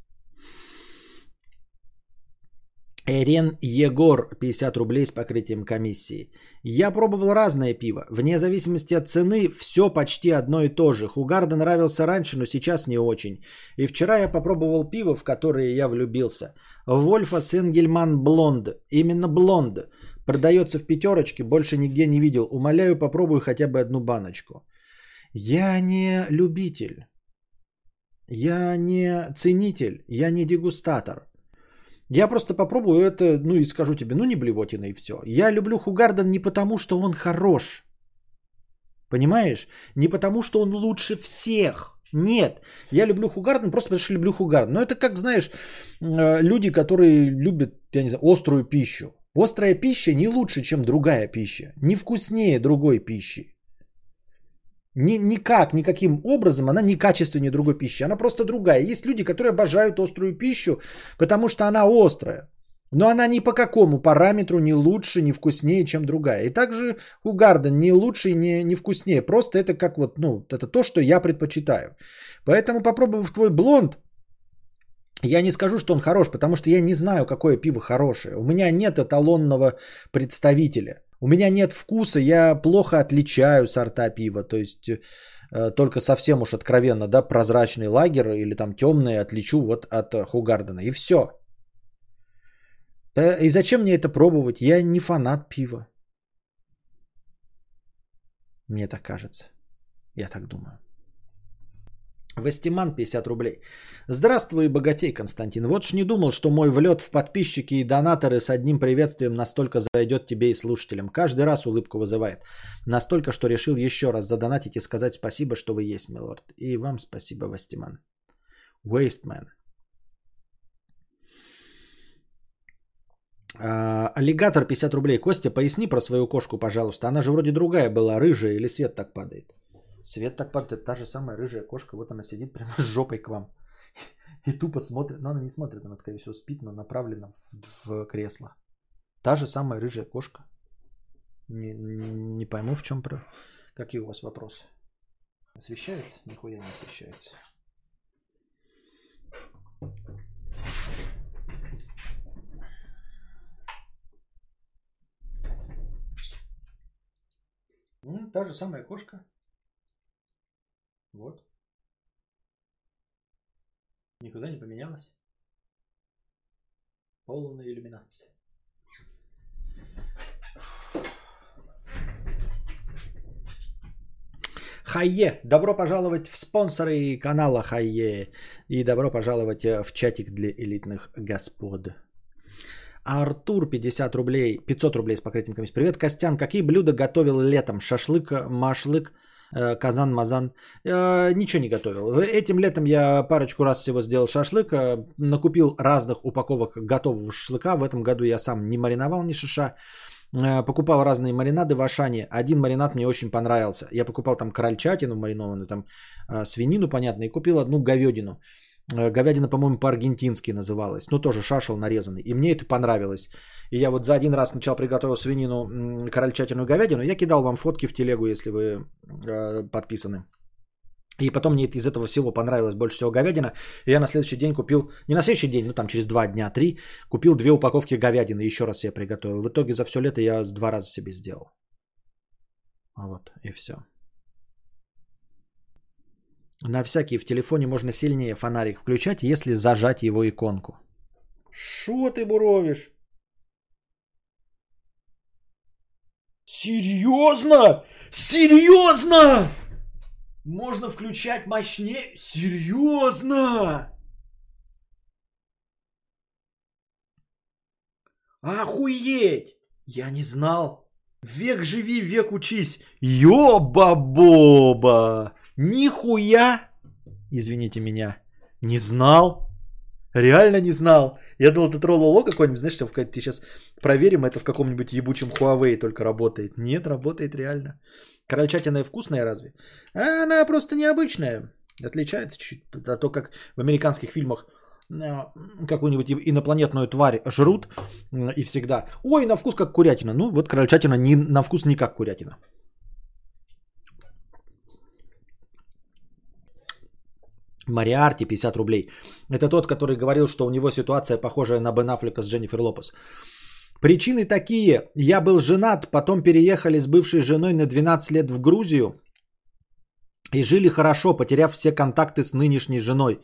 Эрен Егор, 50 рублей с покрытием комиссии. Я пробовал разное пиво. Вне зависимости от цены, все почти одно и то же. Хугарда нравился раньше, но сейчас не очень. И вчера я попробовал пиво, в которое я влюбился. Вольфа Сенгельман Блонд. Именно Блонд. Продается в пятерочке, больше нигде не видел. Умоляю, попробуй хотя бы одну баночку. Я не любитель. Я не ценитель. Я не дегустатор. Я просто попробую это, ну и скажу тебе, ну не блевотина и все. Я люблю Хугарден не потому, что он хорош. Понимаешь? Не потому, что он лучше всех. Нет, я люблю Хугарден просто потому, что люблю Хугарден. Но это как, знаешь, э, люди, которые любят, я не знаю, острую пищу. Острая пища не лучше, чем другая пища. Не вкуснее другой пищи. Ни, никак, никаким образом она не качественнее другой пищи. Она просто другая. Есть люди, которые обожают острую пищу, потому что она острая. Но она ни по какому параметру не лучше, не вкуснее, чем другая. И также у Гарден не лучше и не, не вкуснее. Просто это как вот, ну, это то, что я предпочитаю. Поэтому попробовав твой блонд, я не скажу, что он хорош, потому что я не знаю, какое пиво хорошее. У меня нет эталонного представителя. У меня нет вкуса, я плохо отличаю сорта пива. То есть э, только совсем уж откровенно, да, прозрачный лагер или там темный отличу вот от э, Хугардена. И все. И зачем мне это пробовать? Я не фанат пива. Мне так кажется. Я так думаю. Вестиман 50 рублей. Здравствуй, богатей, Константин. Вот ж не думал, что мой влет в подписчики и донаторы с одним приветствием настолько зайдет тебе и слушателям. Каждый раз улыбку вызывает. Настолько, что решил еще раз задонатить и сказать спасибо, что вы есть, милорд. И вам спасибо, Вестиман. Wasteman. А, аллигатор 50 рублей. Костя, поясни про свою кошку, пожалуйста. Она же вроде другая была, рыжая или свет так падает? Свет так падает, та же самая рыжая кошка, вот она сидит прямо с жопой к вам. И тупо смотрит, но она не смотрит, она, скорее всего, спит, но направлена в, в кресло. Та же самая рыжая кошка. Не, не пойму, в чем... Какие у вас вопросы? Освещается? Нихуя не освещается. Ну, та же самая кошка. Вот. Никуда не поменялась. Полная иллюминация. Хайе, добро пожаловать в спонсоры канала Хайе. И добро пожаловать э, в чатик для элитных господ. Артур 50 рублей, 500 рублей с покрытием комиссии. Привет, Костян, какие блюда готовил летом? Шашлык, машлык, казан, мазан. Э, ничего не готовил. Этим летом я парочку раз всего сделал шашлык, э, накупил разных упаковок готового шашлыка. В этом году я сам не мариновал ни шиша. Э, Покупал разные маринады в Ашане. Один маринад мне очень понравился. Я покупал там крольчатину маринованную, там э, свинину, понятно, и купил одну говядину. Э, Говядина, по-моему, по-аргентински называлась. Ну, тоже шашел нарезанный. И мне это понравилось. И я вот за один раз сначала приготовил свинину, м, крольчатину, говядину. Я кидал вам фотки в телегу, если вы э, подписаны. И потом мне из этого всего понравилось больше всего говядина. И я на следующий день купил, не на следующий день, ну там через два дня, три, купил две упаковки говядины. Еще раз себе приготовил. В итоге за все лето я два раза себе сделал. Вот, и все. На всякий в телефоне можно сильнее фонарик включать, если зажать его иконку. Шо ты буровишь? Серьезно? Серьезно? Можно включать мощнее? Серьезно? Охуеть! Я не знал. Век живи, век учись. Ёба-боба! Нихуя! Извините меня. Не знал. Реально не знал. Я думал, это троллоло какой-нибудь, знаешь, в ты сейчас проверим, это в каком-нибудь ебучем Huawei только работает. Нет, работает реально. Крольчатина вкусная разве? А она просто необычная. Отличается чуть-чуть от того, как в американских фильмах а, какую-нибудь инопланетную тварь жрут м, и всегда. Ой, на вкус как курятина. Ну, вот крольчатина не, на вкус не как курятина. Мариарти 50 рублей. Это тот, который говорил, что у него ситуация похожая на Бен Аффлека с Дженнифер Лопес. Причины такие. Я был женат, потом переехали с бывшей женой на 12 лет в Грузию и жили хорошо, потеряв все контакты с нынешней женой.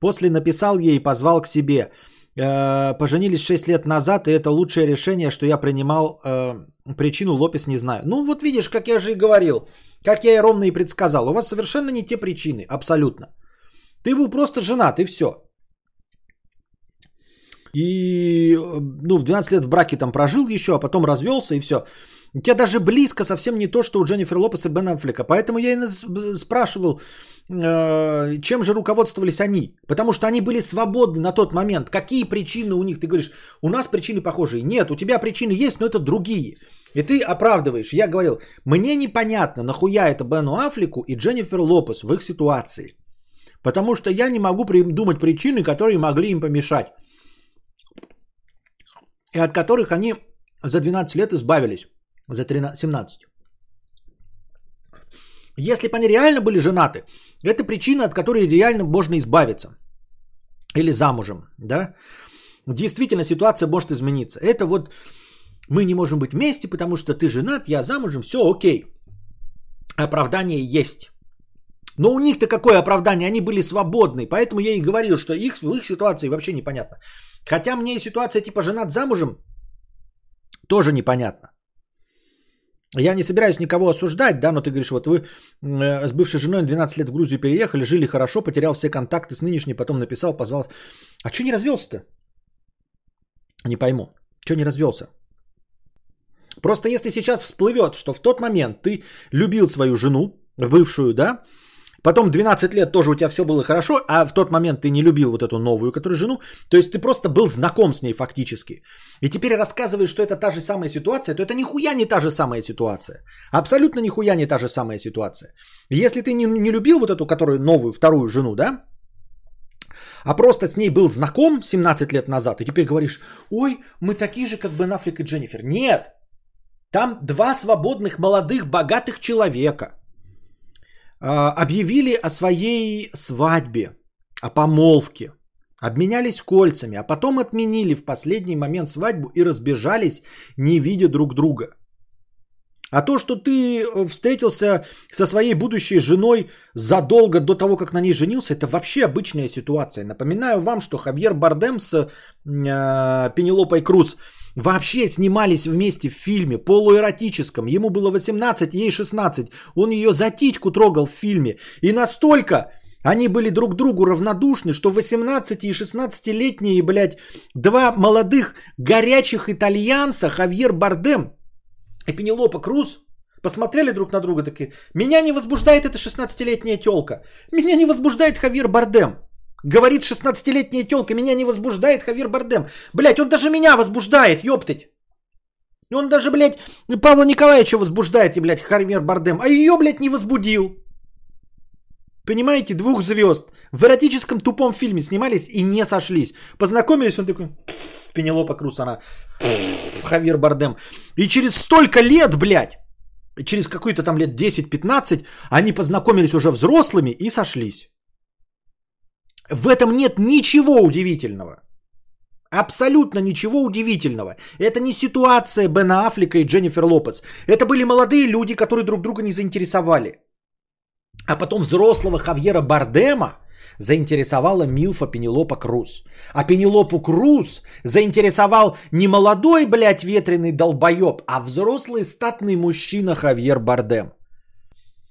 После написал ей и позвал к себе. Э, Поженились 6 лет назад, и это лучшее решение, что я принимал. Э, Причину Лопес не знаю. Ну вот видишь, как я же и говорил, как я и ровно и предсказал. У вас совершенно не те причины, абсолютно. Ты был просто женат, и все. И, ну, в 12 лет в браке там прожил еще, а потом развелся, и все. У тебя даже близко совсем не то, что у Дженнифер Лопес и Бен Аффлека. Поэтому я и спрашивал, э, чем же руководствовались они. Потому что они были свободны на тот момент. Какие причины у них? Ты говоришь, у нас причины похожие. Нет, у тебя причины есть, но это другие. И ты оправдываешь. Я говорил, мне непонятно, нахуя это Бену Аффлеку и Дженнифер Лопес в их ситуации. Потому что я не могу придумать причины, которые могли им помешать. И от которых они за 12 лет избавились. За 13, 17. Если бы они реально были женаты, это причина, от которой реально можно избавиться. Или замужем, да? Действительно, ситуация может измениться. Это вот мы не можем быть вместе, потому что ты женат, я замужем, все окей. Оправдание есть. Но у них-то какое оправдание? Они были свободны. Поэтому я и говорил, что их, в их ситуации вообще непонятно. Хотя мне и ситуация типа женат замужем тоже непонятно. Я не собираюсь никого осуждать, да, но ты говоришь, вот вы э, с бывшей женой на 12 лет в Грузию переехали, жили хорошо, потерял все контакты с нынешней, потом написал, позвал. А что не развелся-то? Не пойму. Что не развелся? Просто если сейчас всплывет, что в тот момент ты любил свою жену, бывшую, да, потом 12 лет тоже у тебя все было хорошо, а в тот момент ты не любил вот эту новую, которую жену, то есть ты просто был знаком с ней фактически. И теперь рассказываешь, что это та же самая ситуация, то это нихуя не та же самая ситуация. Абсолютно нихуя не та же самая ситуация. Если ты не, не любил вот эту, которую новую, вторую жену, да, а просто с ней был знаком 17 лет назад, и теперь говоришь, ой, мы такие же, как Бен Аффлек и Дженнифер. Нет, там два свободных, молодых, богатых человека объявили о своей свадьбе, о помолвке, обменялись кольцами, а потом отменили в последний момент свадьбу и разбежались, не видя друг друга. А то, что ты э, встретился со своей будущей женой задолго до того, как на ней женился, это вообще обычная ситуация. Напоминаю вам, что Хавьер Бардем с э, Пенелопой Круз вообще снимались вместе в фильме полуэротическом. Ему было 18, ей 16. Он ее за титьку трогал в фильме. И настолько они были друг другу равнодушны, что 18 и 16-летние, блядь, два молодых горячих итальянца, Хавьер Бардем и Пенелопа Круз, посмотрели друг на друга такие, меня не возбуждает эта 16-летняя телка, меня не возбуждает Хавьер Бардем. Говорит 16-летняя телка, меня не возбуждает Хавьер Бардем. Блять, он даже меня возбуждает, ёптать. Он даже, блядь, Павла Николаевича возбуждает, и, блядь, Хавьер Бардем. А ее, блядь, не возбудил. Понимаете, двух звезд в эротическом тупом фильме снимались и не сошлись. Познакомились, он такой, Пенелопа Круз, она, Хавьер Бардем. И через столько лет, блядь, через какой-то там лет 10-15, они познакомились уже взрослыми и сошлись. В этом нет ничего удивительного. Абсолютно ничего удивительного. Это не ситуация Бена Аффлека и Дженнифер Лопес. Это были молодые люди, которые друг друга не заинтересовали. А потом взрослого Хавьера Бардема заинтересовала Милфа Пенелопа Круз. А Пенелопу Круз заинтересовал не молодой, блядь, ветреный долбоеб, а взрослый статный мужчина Хавьер Бардем.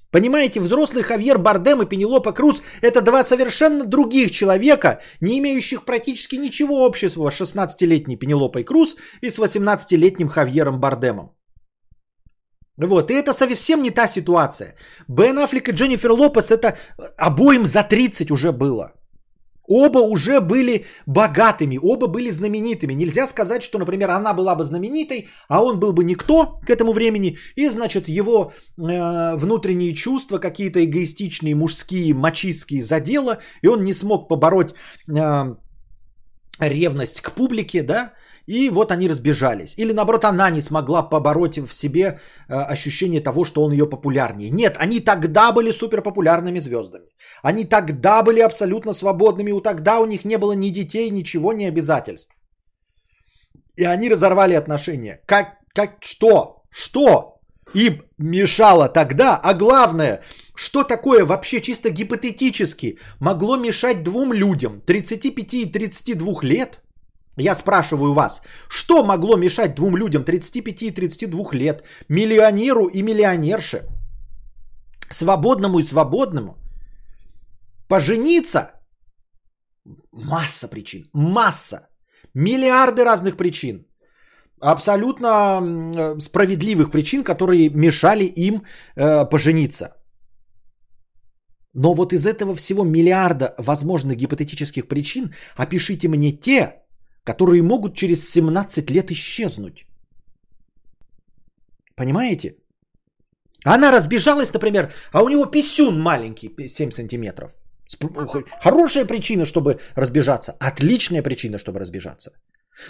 Понимаете, взрослый Хавьер Бардем и Пенелопа Круз – это два совершенно других человека, не имеющих практически ничего общего с 16-летней Пенелопой Круз и с 18-летним Хавьером Бардемом. Вот, и это совсем не та ситуация. Бен Аффлек и Дженнифер Лопес это обоим за 30 уже было. Оба уже были богатыми, оба были знаменитыми. Нельзя сказать, что, например, она была бы знаменитой, а он был бы никто к этому времени, и, значит, его э, внутренние чувства, какие-то эгоистичные, мужские, мачистские задело, и он не смог побороть э, ревность к публике, да, и вот они разбежались. Или наоборот, она не смогла побороть в себе э, ощущение того, что он ее популярнее. Нет, они тогда были супер популярными звездами. Они тогда были абсолютно свободными. У тогда у них не было ни детей, ничего, ни обязательств. И они разорвали отношения. Как, как, что? Что им мешало тогда? А главное, что такое вообще чисто гипотетически могло мешать двум людям 35 и 32 лет – я спрашиваю вас, что могло мешать двум людям 35 и 32 лет, миллионеру и миллионерше, свободному и свободному, пожениться? Масса причин, масса, миллиарды разных причин, абсолютно справедливых причин, которые мешали им э, пожениться. Но вот из этого всего миллиарда возможных гипотетических причин опишите мне те, которые могут через 17 лет исчезнуть. Понимаете? Она разбежалась, например, а у него писюн маленький, 7 сантиметров. Хорошая причина, чтобы разбежаться. Отличная причина, чтобы разбежаться.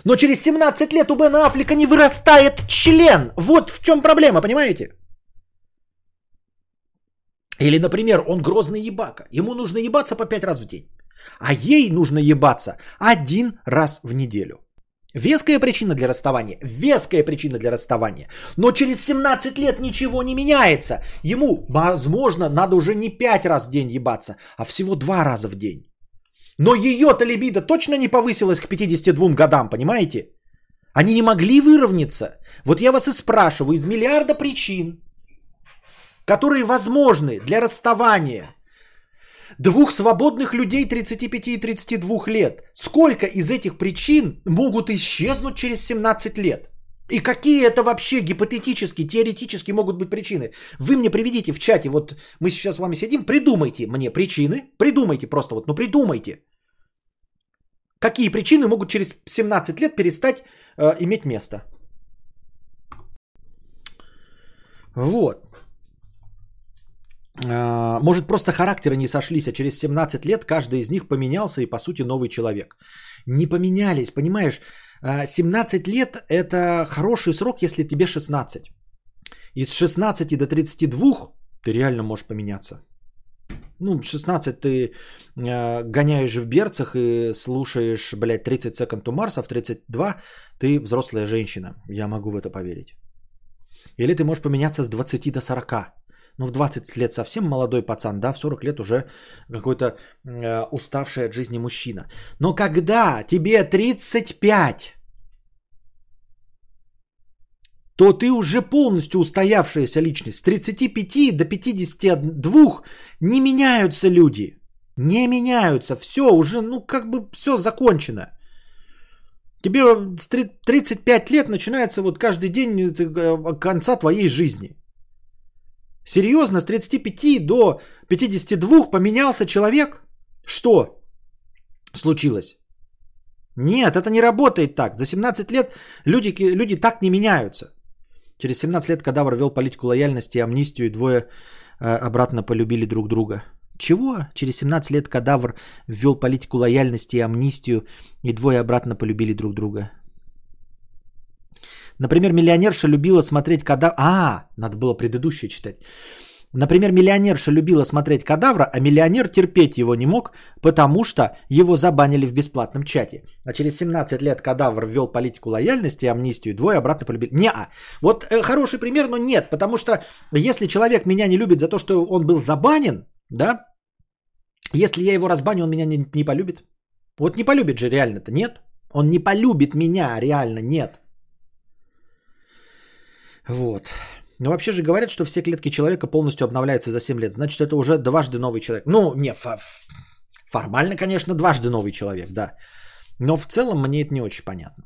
Но через 17 лет у Бена Аффлека не вырастает член. Вот в чем проблема, понимаете? Или, например, он грозный ебака. Ему нужно ебаться по 5 раз в день. А ей нужно ебаться один раз в неделю. Веская причина для расставания. Веская причина для расставания. Но через 17 лет ничего не меняется. Ему, возможно, надо уже не 5 раз в день ебаться, а всего 2 раза в день. Но ее-то либидо точно не повысилась к 52 годам, понимаете? Они не могли выровняться. Вот я вас и спрашиваю, из миллиарда причин, которые возможны для расставания, двух свободных людей 35 и 32 лет. Сколько из этих причин могут исчезнуть через 17 лет? И какие это вообще гипотетически, теоретически могут быть причины? Вы мне приведите в чате, вот мы сейчас с вами сидим, придумайте мне причины, придумайте просто вот, ну придумайте. Какие причины могут через 17 лет перестать э, иметь место? Вот. А, может, просто характеры не сошлись, а через 17 лет каждый из них поменялся и, по сути, новый человек. Не поменялись, понимаешь? 17 а, лет – это хороший срок, если тебе 16. Из 16 до 32 ты реально можешь поменяться. Ну, 16 ты э, гоняешь в берцах и слушаешь, блядь, 30 секунд to Mars, а в 32 ты взрослая женщина. Я могу в это поверить. Или ты можешь поменяться с 20 до 40. Ну, в 20 лет совсем молодой пацан, да, в 40 лет уже какой-то э, уставший от жизни мужчина. Но когда тебе 35, то ты уже полностью устоявшаяся личность. С 35 до 52 не меняются люди. Не меняются. Все, уже, ну, как бы все закончено. Тебе с 35 лет начинается вот каждый день э, конца твоей жизни. Серьезно, с 35 до 52 поменялся человек? Что случилось? Нет, это не работает так. За 17 лет люди, люди так не меняются. Через 17 лет кадавр вел политику лояльности и амнистию, и двое э, обратно полюбили друг друга. Чего? Через 17 лет кадавр ввел политику лояльности и амнистию, и двое обратно полюбили друг друга. Например, миллионерша любила смотреть кадавр... А, надо было предыдущее читать. Например, миллионерша любила смотреть кадавра, а миллионер терпеть его не мог, потому что его забанили в бесплатном чате. А через 17 лет кадавр ввел политику лояльности и амнистию, двое обратно полюбили. Не, -а. вот э, хороший пример, но нет, потому что если человек меня не любит за то, что он был забанен, да, если я его разбаню, он меня не, не полюбит. Вот не полюбит же реально-то, нет? Он не полюбит меня, реально нет. Вот. Но вообще же говорят, что все клетки человека полностью обновляются за 7 лет. Значит, это уже дважды новый человек. Ну, не, формально, конечно, дважды новый человек, да. Но в целом мне это не очень понятно.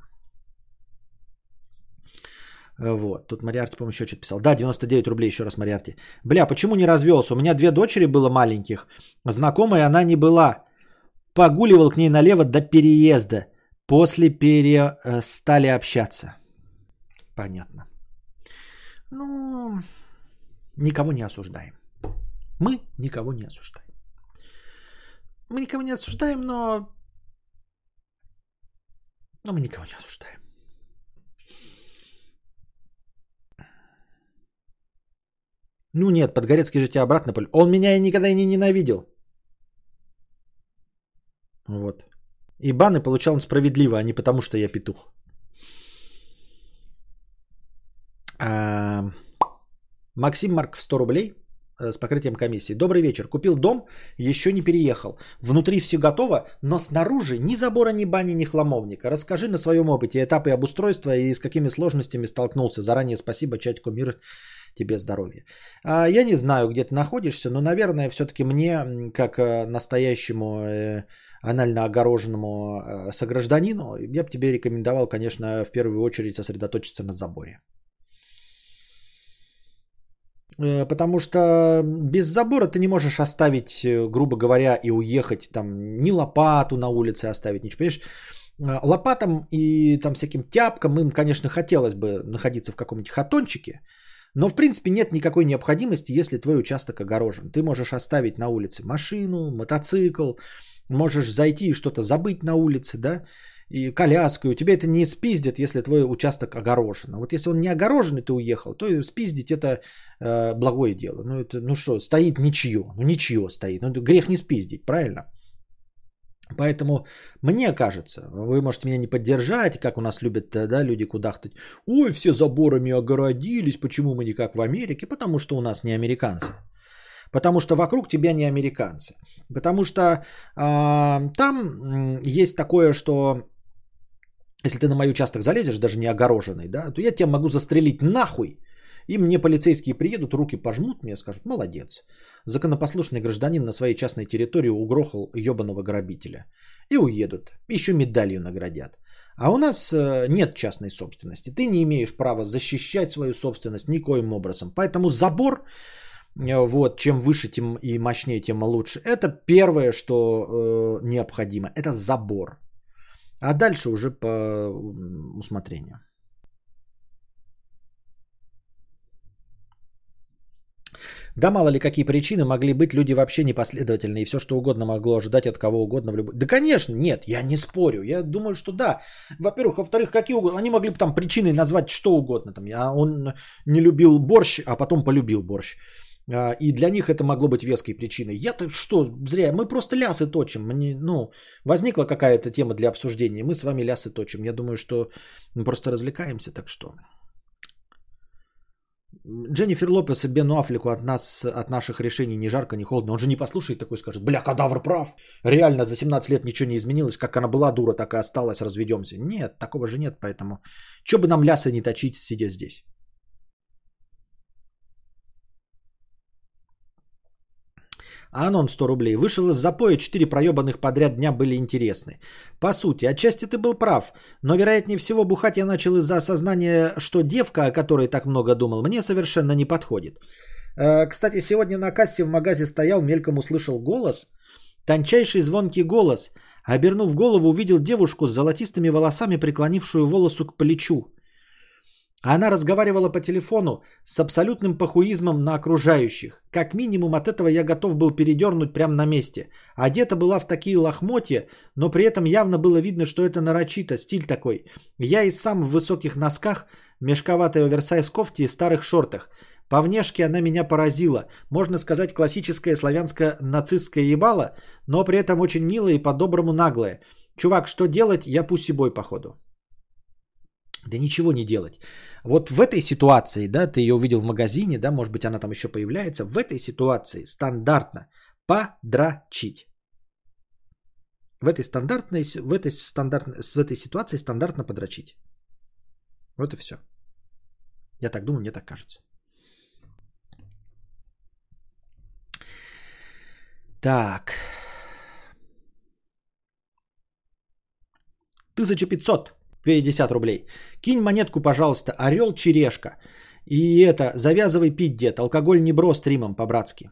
Вот, тут Мариарти, по-моему, еще что-то писал. Да, 99 рублей еще раз Мариарти. Бля, почему не развелся? У меня две дочери было маленьких. Знакомая она не была. Погуливал к ней налево до переезда. После перестали общаться. Понятно. Ну, никого не осуждаем. Мы никого не осуждаем. Мы никого не осуждаем, но... Но мы никого не осуждаем. Ну нет, Подгорецкий же тебя обратно... Он меня никогда и не ненавидел. Вот. И баны получал он справедливо, а не потому, что я петух. А, Максим Марков 100 рублей э, с покрытием комиссии. Добрый вечер. Купил дом, еще не переехал. Внутри все готово, но снаружи ни забора, ни бани, ни хламовника. Расскажи на своем опыте этапы обустройства и с какими сложностями столкнулся. Заранее спасибо, чатику мир тебе здоровья. А, я не знаю, где ты находишься, но, наверное, все-таки мне, как э, настоящему э, анально огороженному согражданину, я бы тебе рекомендовал, конечно, в первую очередь сосредоточиться на заборе. Потому что без забора ты не можешь оставить, грубо говоря, и уехать там ни лопату на улице оставить, ничего. Понимаешь, лопатам и там всяким тяпкам им, конечно, хотелось бы находиться в каком-нибудь хатончике, но в принципе нет никакой необходимости, если твой участок огорожен. Ты можешь оставить на улице машину, мотоцикл, можешь зайти и что-то забыть на улице, да, и коляску, и у тебя это не спиздит, если твой участок огорожен. А вот если он не огорожен, и ты уехал, то спиздить это э, благое дело. Ну, это, ну что, стоит ничье, ну ничье стоит, ну грех не спиздить, правильно? Поэтому мне кажется, вы можете меня не поддержать, как у нас любят э, да, люди кудахтать. Ой, все заборами огородились, почему мы не как в Америке? Потому что у нас не американцы. Потому что вокруг тебя не американцы. Потому что а, там есть такое, что если ты на мой участок залезешь, даже не огороженный, да, то я тебя могу застрелить нахуй. И мне полицейские приедут, руки пожмут, мне скажут, молодец. Законопослушный гражданин на своей частной территории угрохал ебаного грабителя. И уедут. Еще медалью наградят. А у нас э, нет частной собственности. Ты не имеешь права защищать свою собственность никоим образом. Поэтому забор, э, вот, чем выше тем и мощнее, тем лучше. Это первое, что э, необходимо. Это забор. А дальше уже по усмотрению. Да мало ли какие причины могли быть, люди вообще непоследовательны, и все что угодно могло ожидать от кого угодно в любой... Да, конечно, нет, я не спорю, я думаю, что да. Во-первых, во-вторых, какие угодно, они могли бы там причиной назвать что угодно, там, а он не любил борщ, а потом полюбил борщ. А, и для них это могло быть веской причиной. Я-то что, зря, мы просто лясы точим. Мне, ну, возникла какая-то тема для обсуждения, мы с вами лясы точим. Я думаю, что мы просто развлекаемся, так что Дженнифер Лопес и Бену Аффлеку от нас, от наших решений ни жарко, ни холодно. Он же не послушает такой, скажет, бля, кадавр прав. Реально за 17 лет ничего не изменилось. Как она была дура, так и осталась, разведемся. Нет, такого же нет, поэтому... Че бы нам ляса не точить, сидя здесь. Анон 100 рублей. Вышел из запоя, 4 проебанных подряд дня были интересны. По сути, отчасти ты был прав, но вероятнее всего бухать я начал из-за осознания, что девка, о которой так много думал, мне совершенно не подходит. Э, кстати, сегодня на кассе в магазе стоял, мельком услышал голос. Тончайший звонкий голос. Обернув голову, увидел девушку с золотистыми волосами, преклонившую волосу к плечу. Она разговаривала по телефону с абсолютным похуизмом на окружающих. Как минимум от этого я готов был передернуть прямо на месте. Одета была в такие лохмотья, но при этом явно было видно, что это нарочито, стиль такой. Я и сам в высоких носках, мешковатой оверсайз кофте и старых шортах. По внешке она меня поразила. Можно сказать, классическое славянское нацистское ебало, но при этом очень милое и по-доброму наглое. Чувак, что делать? Я пусть-бой, походу. Да ничего не делать. Вот в этой ситуации, да, ты ее увидел в магазине, да, может быть, она там еще появляется. В этой ситуации стандартно подрачить. В этой стандартной, в этой стандартной, в этой ситуации стандартно подрачить. Вот и все. Я так думаю, мне так кажется. Так. 1500. 50 рублей. Кинь монетку, пожалуйста, орел черешка. И это, завязывай пить, дед. Алкоголь не бро стримом по-братски.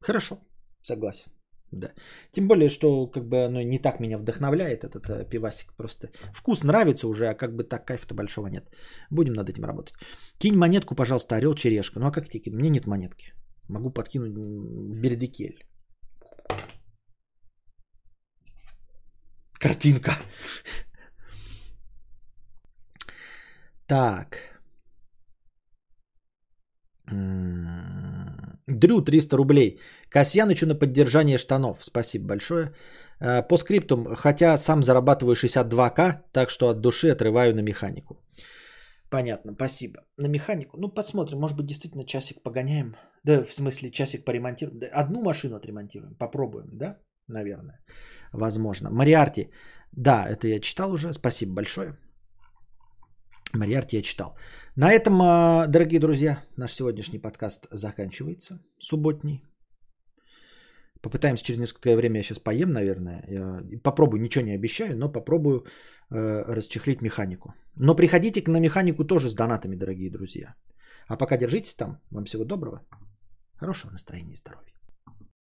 Хорошо, согласен. Да. Тем более, что как бы оно не так меня вдохновляет, этот э, пивасик. Просто вкус нравится уже, а как бы так кайфа-то большого нет. Будем над этим работать. Кинь монетку, пожалуйста, орел черешка. Ну а как тебе кинуть? Мне нет монетки. Могу подкинуть бердикель. Картинка. Так. Дрю 300 рублей. Касьянычу на поддержание штанов. Спасибо большое. Э, по скриптум, хотя сам зарабатываю 62к, так что от души отрываю на механику. Понятно, спасибо. На механику. Ну, посмотрим, может быть, действительно часик погоняем. Да, в смысле, часик поремонтируем. Одну машину отремонтируем. Попробуем, да? Наверное. Возможно. Мариарти. Да, это я читал уже. Спасибо большое. Мариарти я читал. На этом, а, дорогие друзья, наш сегодняшний подкаст заканчивается. Субботний. Попытаемся через несколько время, я сейчас поем, наверное. Я попробую, ничего не обещаю, но попробую э, расчехлить механику. Но приходите на механику тоже с донатами, дорогие друзья. А пока держитесь там. Вам всего доброго. Хорошего настроения и здоровья.